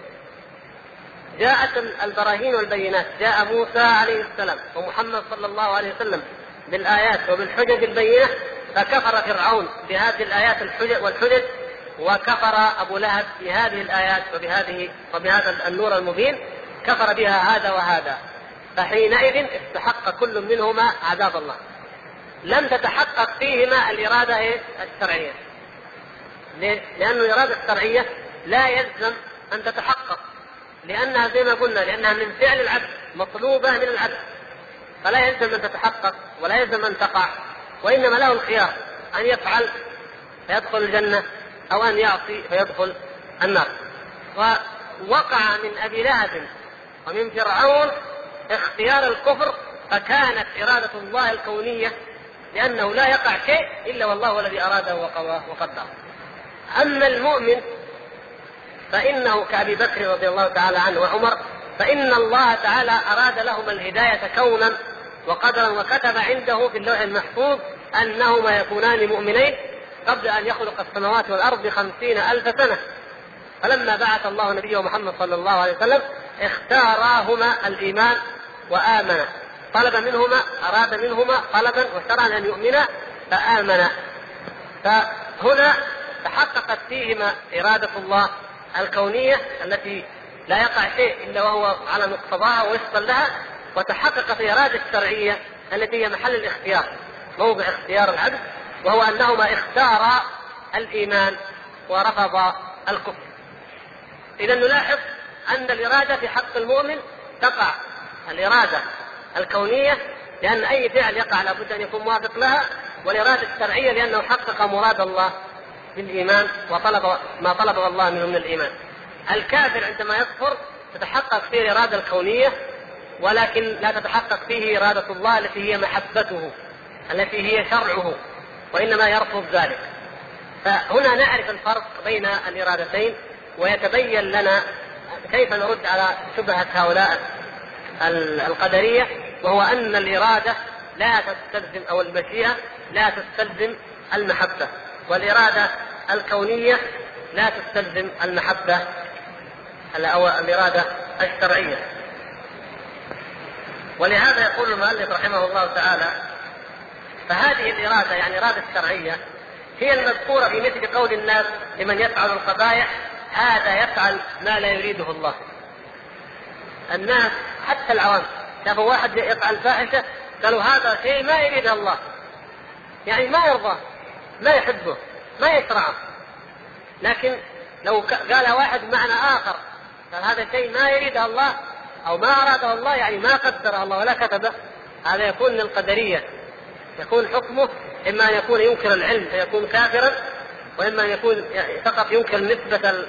جاءت البراهين والبينات جاء موسى عليه السلام ومحمد صلى الله عليه وسلم بالآيات وبالحجج البينة فكفر فرعون بهذه الآيات الحجج والحجج وكفر أبو لهب بهذه الآيات وبهذه وبهذا النور المبين كفر بها هذا وهذا. فحينئذ استحق كل منهما عذاب الله. لم تتحقق فيهما الإرادة الشرعية. لأن الإرادة الشرعية لا يلزم أن تتحقق. لأنها زي ما قلنا لأنها من فعل العبد مطلوبة من العبد. فلا يلزم أن تتحقق ولا يلزم أن تقع. وإنما له الخيار أن يفعل فيدخل الجنة أو أن يعصي فيدخل النار. ووقع من أبي لهب ومن فرعون اختيار الكفر فكانت إرادة الله الكونية لأنه لا يقع شيء إلا والله الذي أراده وقدره. أما المؤمن فإنه كأبي بكر رضي الله تعالى عنه وعمر فإن الله تعالى أراد لهما الهداية كونا وقدرا وكتب عنده في اللوح المحفوظ أنهما يكونان مؤمنين قبل أن يخلق السماوات والأرض بخمسين ألف سنة. فلما بعث الله نبيه محمد صلى الله عليه وسلم اختاراهما الإيمان وآمنا طلب منهما أراد منهما طلبا وشرعا أن يؤمنا فآمنا فهنا تحققت فيهما إرادة الله الكونية التي لا يقع شيء إلا وهو على مقتضاها ووفقا لها وتحققت الإرادة الشرعية التي هي محل الاختيار موضع اختيار العبد وهو أنهما اختارا الإيمان ورفض الكفر إذا نلاحظ أن الإرادة في حق المؤمن تقع الإرادة الكونية لأن أي فعل يقع لابد أن يكون موافق لها والإرادة الشرعية لأنه حقق مراد الله بالإيمان وطلب ما طلبه الله منه من الإيمان. الكافر عندما يكفر تتحقق فيه الإرادة الكونية ولكن لا تتحقق فيه إرادة الله التي هي محبته التي هي شرعه وإنما يرفض ذلك. فهنا نعرف الفرق بين الإرادتين ويتبين لنا كيف نرد على شبهة هؤلاء القدرية وهو أن الإرادة لا تستلزم أو المشيئة لا تستلزم المحبة والإرادة الكونية لا تستلزم المحبة أو الإرادة الشرعية ولهذا يقول المؤلف رحمه الله تعالى فهذه الإرادة يعني الإرادة الشرعية هي المذكورة في مثل قول الناس لمن يفعل القبائح هذا يفعل ما لا يريده الله. الناس حتى العوام شافوا واحد يفعل فاحشة قالوا هذا شيء ما يريده الله. يعني ما يرضاه ما يحبه ما يشرعه. لكن لو قال واحد بمعنى آخر قال هذا شيء ما يريده الله أو ما اراده الله يعني ما قدره الله ولا كتبه هذا يكون من القدرية. يكون حكمه إما أن يكون ينكر العلم فيكون كافرا وإما أن يكون فقط ينكر نسبة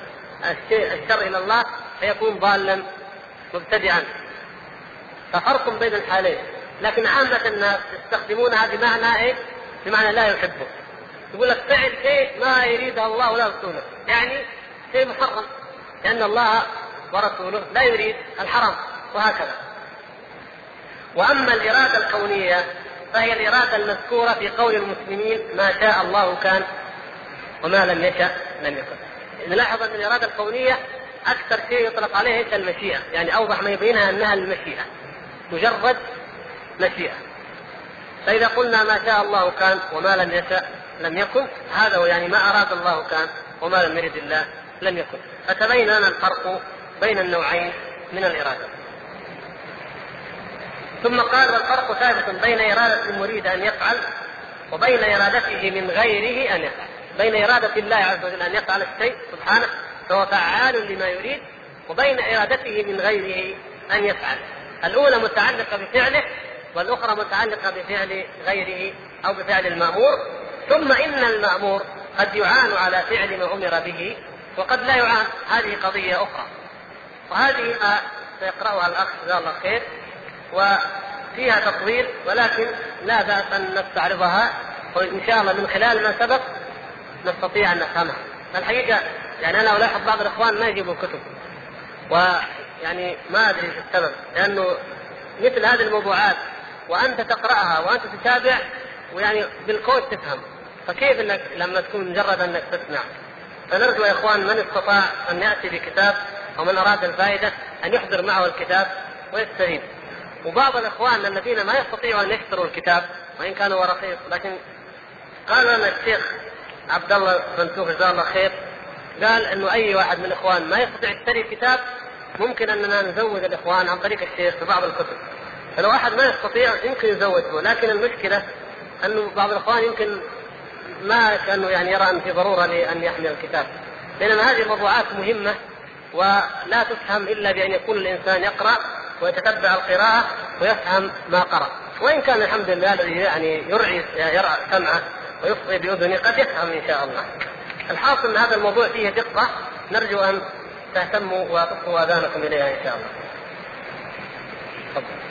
الشر إلى الله فيكون ضالا مبتدعا. ففرق بين الحالين. لكن عامة الناس يستخدمونها بمعنى إيه؟ بمعنى لا يحبه. يقول لك فعل شيء ما يريده الله ولا رسوله. يعني شيء محرم. لأن الله ورسوله لا يريد الحرام وهكذا. وأما الإرادة الكونية فهي الإرادة المذكورة في قول المسلمين ما شاء الله كان وما لم يشأ لم يكن. نلاحظ أن الإرادة الكونية أكثر شيء يطلق عليه إيش؟ المشيئة. يعني أوضح ما يبينها أنها المشيئة. مجرد مشيئة. فإذا قلنا ما شاء الله كان وما لم يشأ لم يكن هذا هو يعني ما أراد الله كان وما لم يرد الله لم يكن. فتبين لنا الفرق بين النوعين من الإرادة. ثم قال والفرق ثابت بين إرادة المريد أن يفعل وبين إرادته من غيره أن يفعل. بين إرادة الله عز وجل أن يفعل الشيء سبحانه فهو فعال لما يريد وبين إرادته من غيره أن يفعل. الأولى متعلقة بفعله والأخرى متعلقة بفعل غيره أو بفعل المأمور. ثم إن المأمور قد يعان على فعل ما أمر به وقد لا يعان. هذه قضية أخرى. وهذه ما سيقرأها الأخ جزاه الله خير. وفيها تطويل ولكن لا بأس أن نستعرضها وإن شاء الله من خلال ما سبق نستطيع أن نفهمها. الحقيقة يعني أنا ألاحظ بعض الإخوان ما يجيبوا كتب. ويعني ما أدري السبب لأنه مثل هذه الموضوعات وأنت تقرأها وأنت تتابع ويعني بالكود تفهم. فكيف إنك لما تكون مجرد أنك تسمع؟ فنرجو يا إخوان من استطاع أن يأتي بكتاب أو من أراد الفائدة أن يحضر معه الكتاب ويستفيد. وبعض الإخوان الذين ما يستطيعوا أن يشتروا الكتاب وإن كان هو لكن قال لنا الشيخ عبد الله بن جزاه الله خير قال إنه أي واحد من الإخوان ما يستطيع يشتري الكتاب ممكن أننا نزود الإخوان عن طريق الشيخ في بعض الكتب. فلو أحد ما يستطيع يمكن يزوده لكن المشكلة أنه بعض الإخوان يمكن ما كانه يعني يرى أن في ضرورة لأن يحمل الكتاب. بينما هذه موضوعات مهمة ولا تفهم إلا بأن يكون الإنسان يقرأ ويتتبع القراءة ويفهم ما قرأ وإن كان الحمد لله الذي يعني يرعي يرعى سمعه ويفضي باذنه قد يفهم إن شاء الله. الحاصل إن هذا الموضوع فيه دقة نرجو أن تهتموا وتصغوا اذانكم إليها إن شاء الله. تفضل.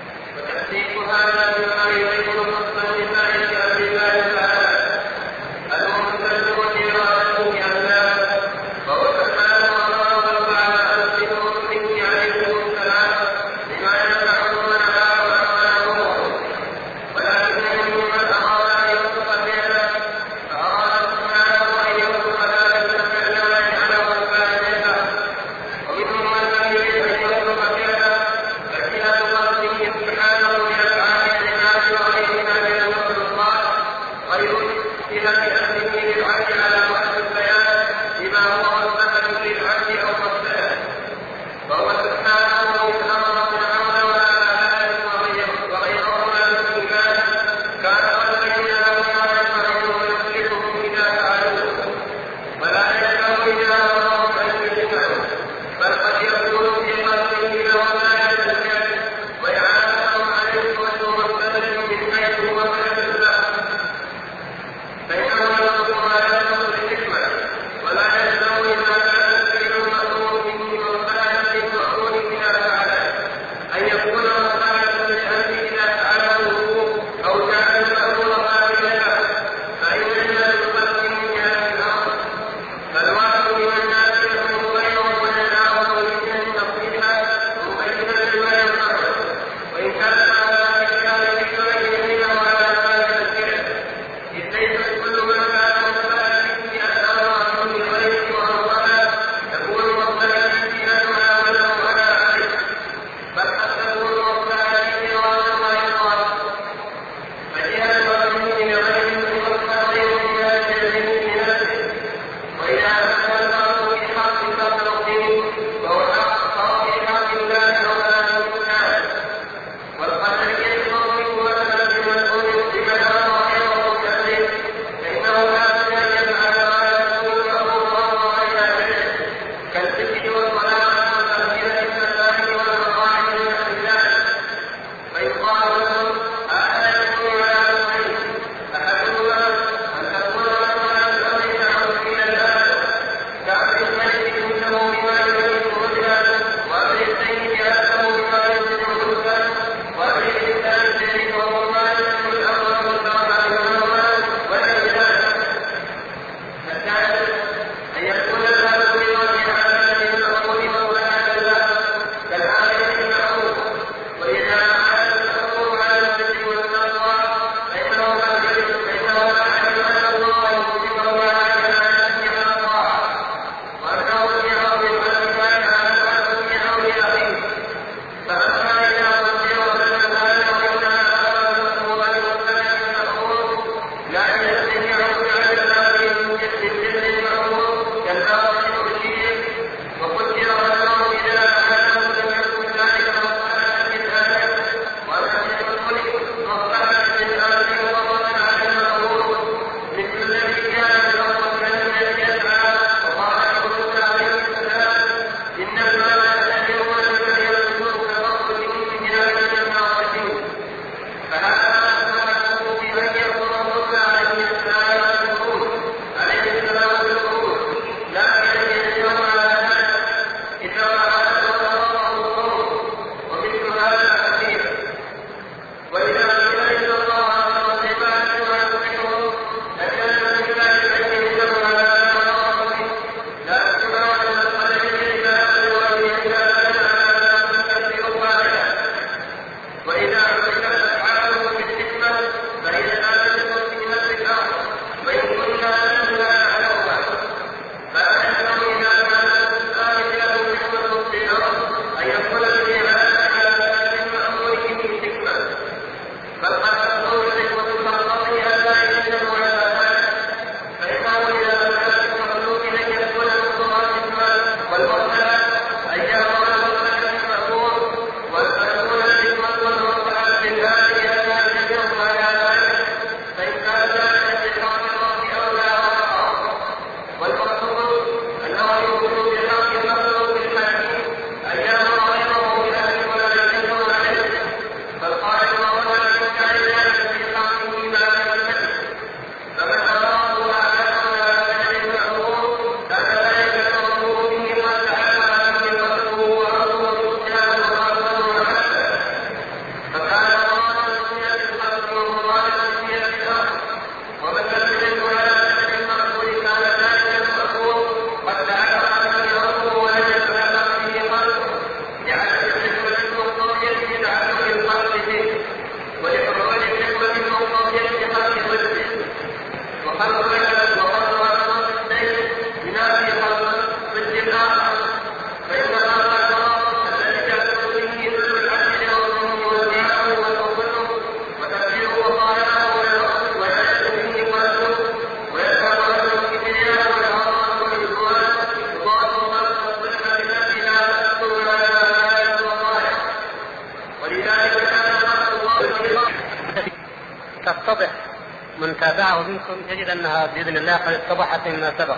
تابعه منكم يجد أنها بإذن الله قد اتضحت مما سبق.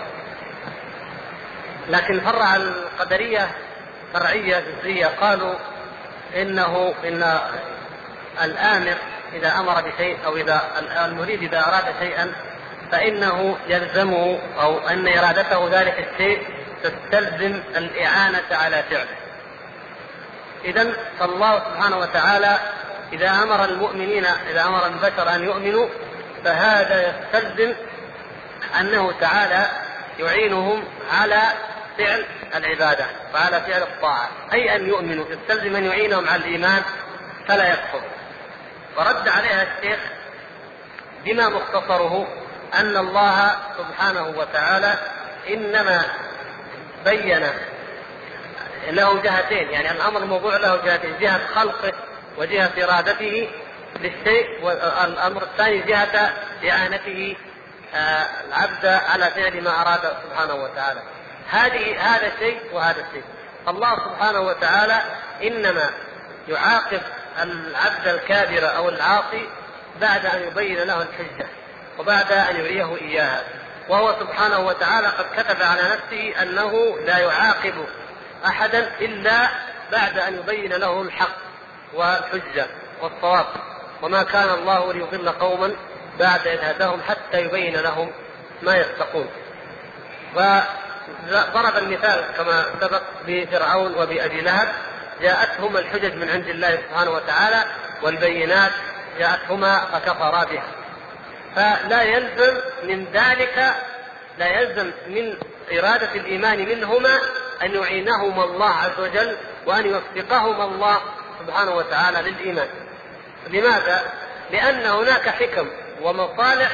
لكن فرع القدرية فرعية جزئيه قالوا إنه إن الآمر إذا أمر بشيء أو إذا المريد إذا أراد شيئا فإنه يلزمه أو أن إرادته ذلك الشيء تستلزم الإعانة على فعله. اذا فالله سبحانه وتعالى إذا أمر المؤمنين إذا أمر البشر أن يؤمنوا فهذا يستلزم أنه تعالى يعينهم على فعل العبادة وعلى فعل الطاعة. أي أن يؤمنوا يستلزم أن يعينهم على الإيمان فلا يكفر. ورد عليها الشيخ بما مختصره أن الله سبحانه وتعالى إنما بين له جهتين يعني الأمر الموضوع له جهتين جهة خلقه وجهة إرادته للشيء والأمر الثاني جهة إعانته آه، العبد على فعل ما أراد سبحانه وتعالى. هذه هذا شيء وهذا شيء. الله سبحانه وتعالى إنما يعاقب العبد الكافر أو العاصي بعد أن يبين له الحجة وبعد أن يريه إياها. وهو سبحانه وتعالى قد كتب على نفسه أنه لا يعاقب أحدا إلا بعد أن يبين له الحق والحجة والصواب. وما كان الله ليضل قوما بعد إذ هداهم حتى يبين لهم ما يتقون. وضرب المثال كما سبق بفرعون وبأبي لهب جاءتهما الحجج من عند الله سبحانه وتعالى والبينات جاءتهما فكفرا بها. فلا يلزم من ذلك لا يلزم من إرادة الإيمان منهما أن يعينهما الله عز وجل وأن يوفقهما الله سبحانه وتعالى للإيمان. لماذا؟ لأن هناك حكم ومصالح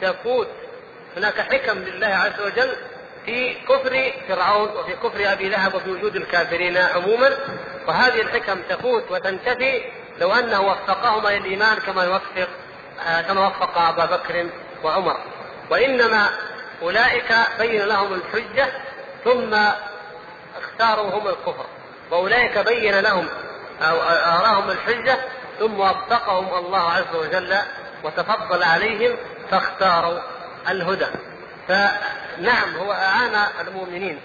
تفوت. هناك حكم لله عز وجل في كفر فرعون وفي كفر أبي لهب وفي وجود الكافرين عموما. وهذه الحكم تفوت وتنتفي لو أنه وفقهما للإيمان كما يوفق آه، كما وفق أبا بكر وعمر. وإنما أولئك بين لهم الحجة ثم اختاروا هم الكفر. وأولئك بين لهم أو آراهم الحجة ثم وفقهم الله عز وجل وتفضل عليهم فاختاروا الهدى. فنعم هو أعان المؤمنين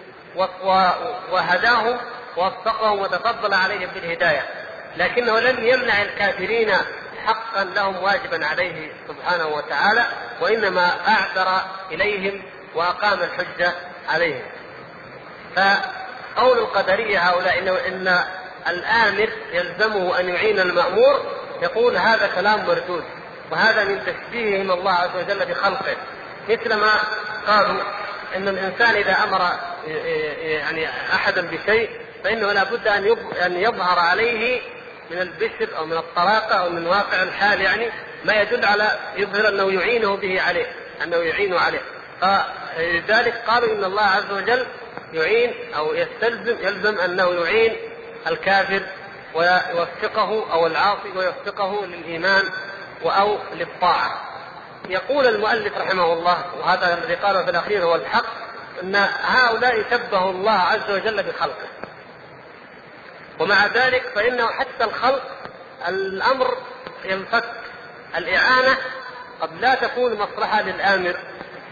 وهداهم ووفقهم وتفضل عليهم بالهداية لكنه لم يمنع الكافرين حقا لهم واجبا عليه سبحانه وتعالى وإنما أعذر إليهم وأقام الحجة عليهم. فقول القدرية هؤلاء إنه إن الآمر يلزمه أن يعين المأمور يقول هذا كلام مردود وهذا من تشبيههم الله عز وجل بخلقه. مثل ما قالوا إن الإنسان إذا أمر يعني أحدا بشيء فإنه لابد أن أن يظهر عليه من البشر أو من الطلاقه أو من واقع الحال يعني ما يدل على يظهر أنه يعينه به عليه أنه يعينه عليه. فلذلك قالوا إن الله عز وجل يعين أو يستلزم يلزم أنه يعين الكافر ويوفقه أو العاصي ويوفقه للإيمان أو للطاعة. يقول المؤلف رحمه الله وهذا الذي قاله في الأخير هو الحق إن هؤلاء شبهوا الله عز وجل بخلقه. ومع ذلك فإنه حتى الخلق الأمر ينفك الإعانة قد لا تكون مصلحة للآمر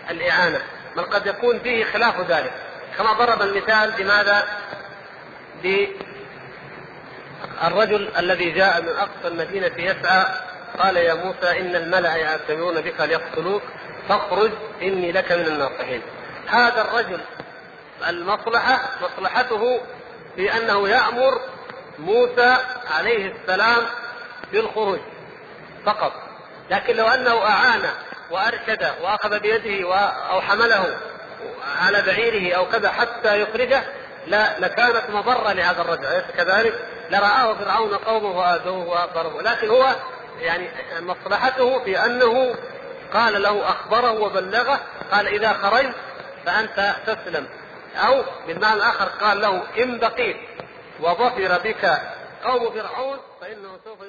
الإعانة بل قد يكون فيه خلاف ذلك كما ضرب المثال بماذا؟ بالرجل الذي جاء من أقصى المدينة يسعى قال يا موسى إن الملأ يعتمرون بك ليقتلوك فاخرج إني لك من الناصحين هذا الرجل المصلحة مصلحته في أنه يأمر موسى عليه السلام بالخروج فقط لكن لو أنه أعان وأرشد وأخذ بيده أو حمله على بعيره أو كذا حتى يخرجه لا لكانت مضرة لهذا الرجل أليس كذلك؟ لرآه فرعون قومه وآذوه وضربوه لكن هو يعني مصلحته في أنه قال له أخبره وبلغه قال إذا خرجت فأنت تسلم. أو بالمعنى الآخر قال له إن بقيت وظفر بك قوم فرعون فإنه سوف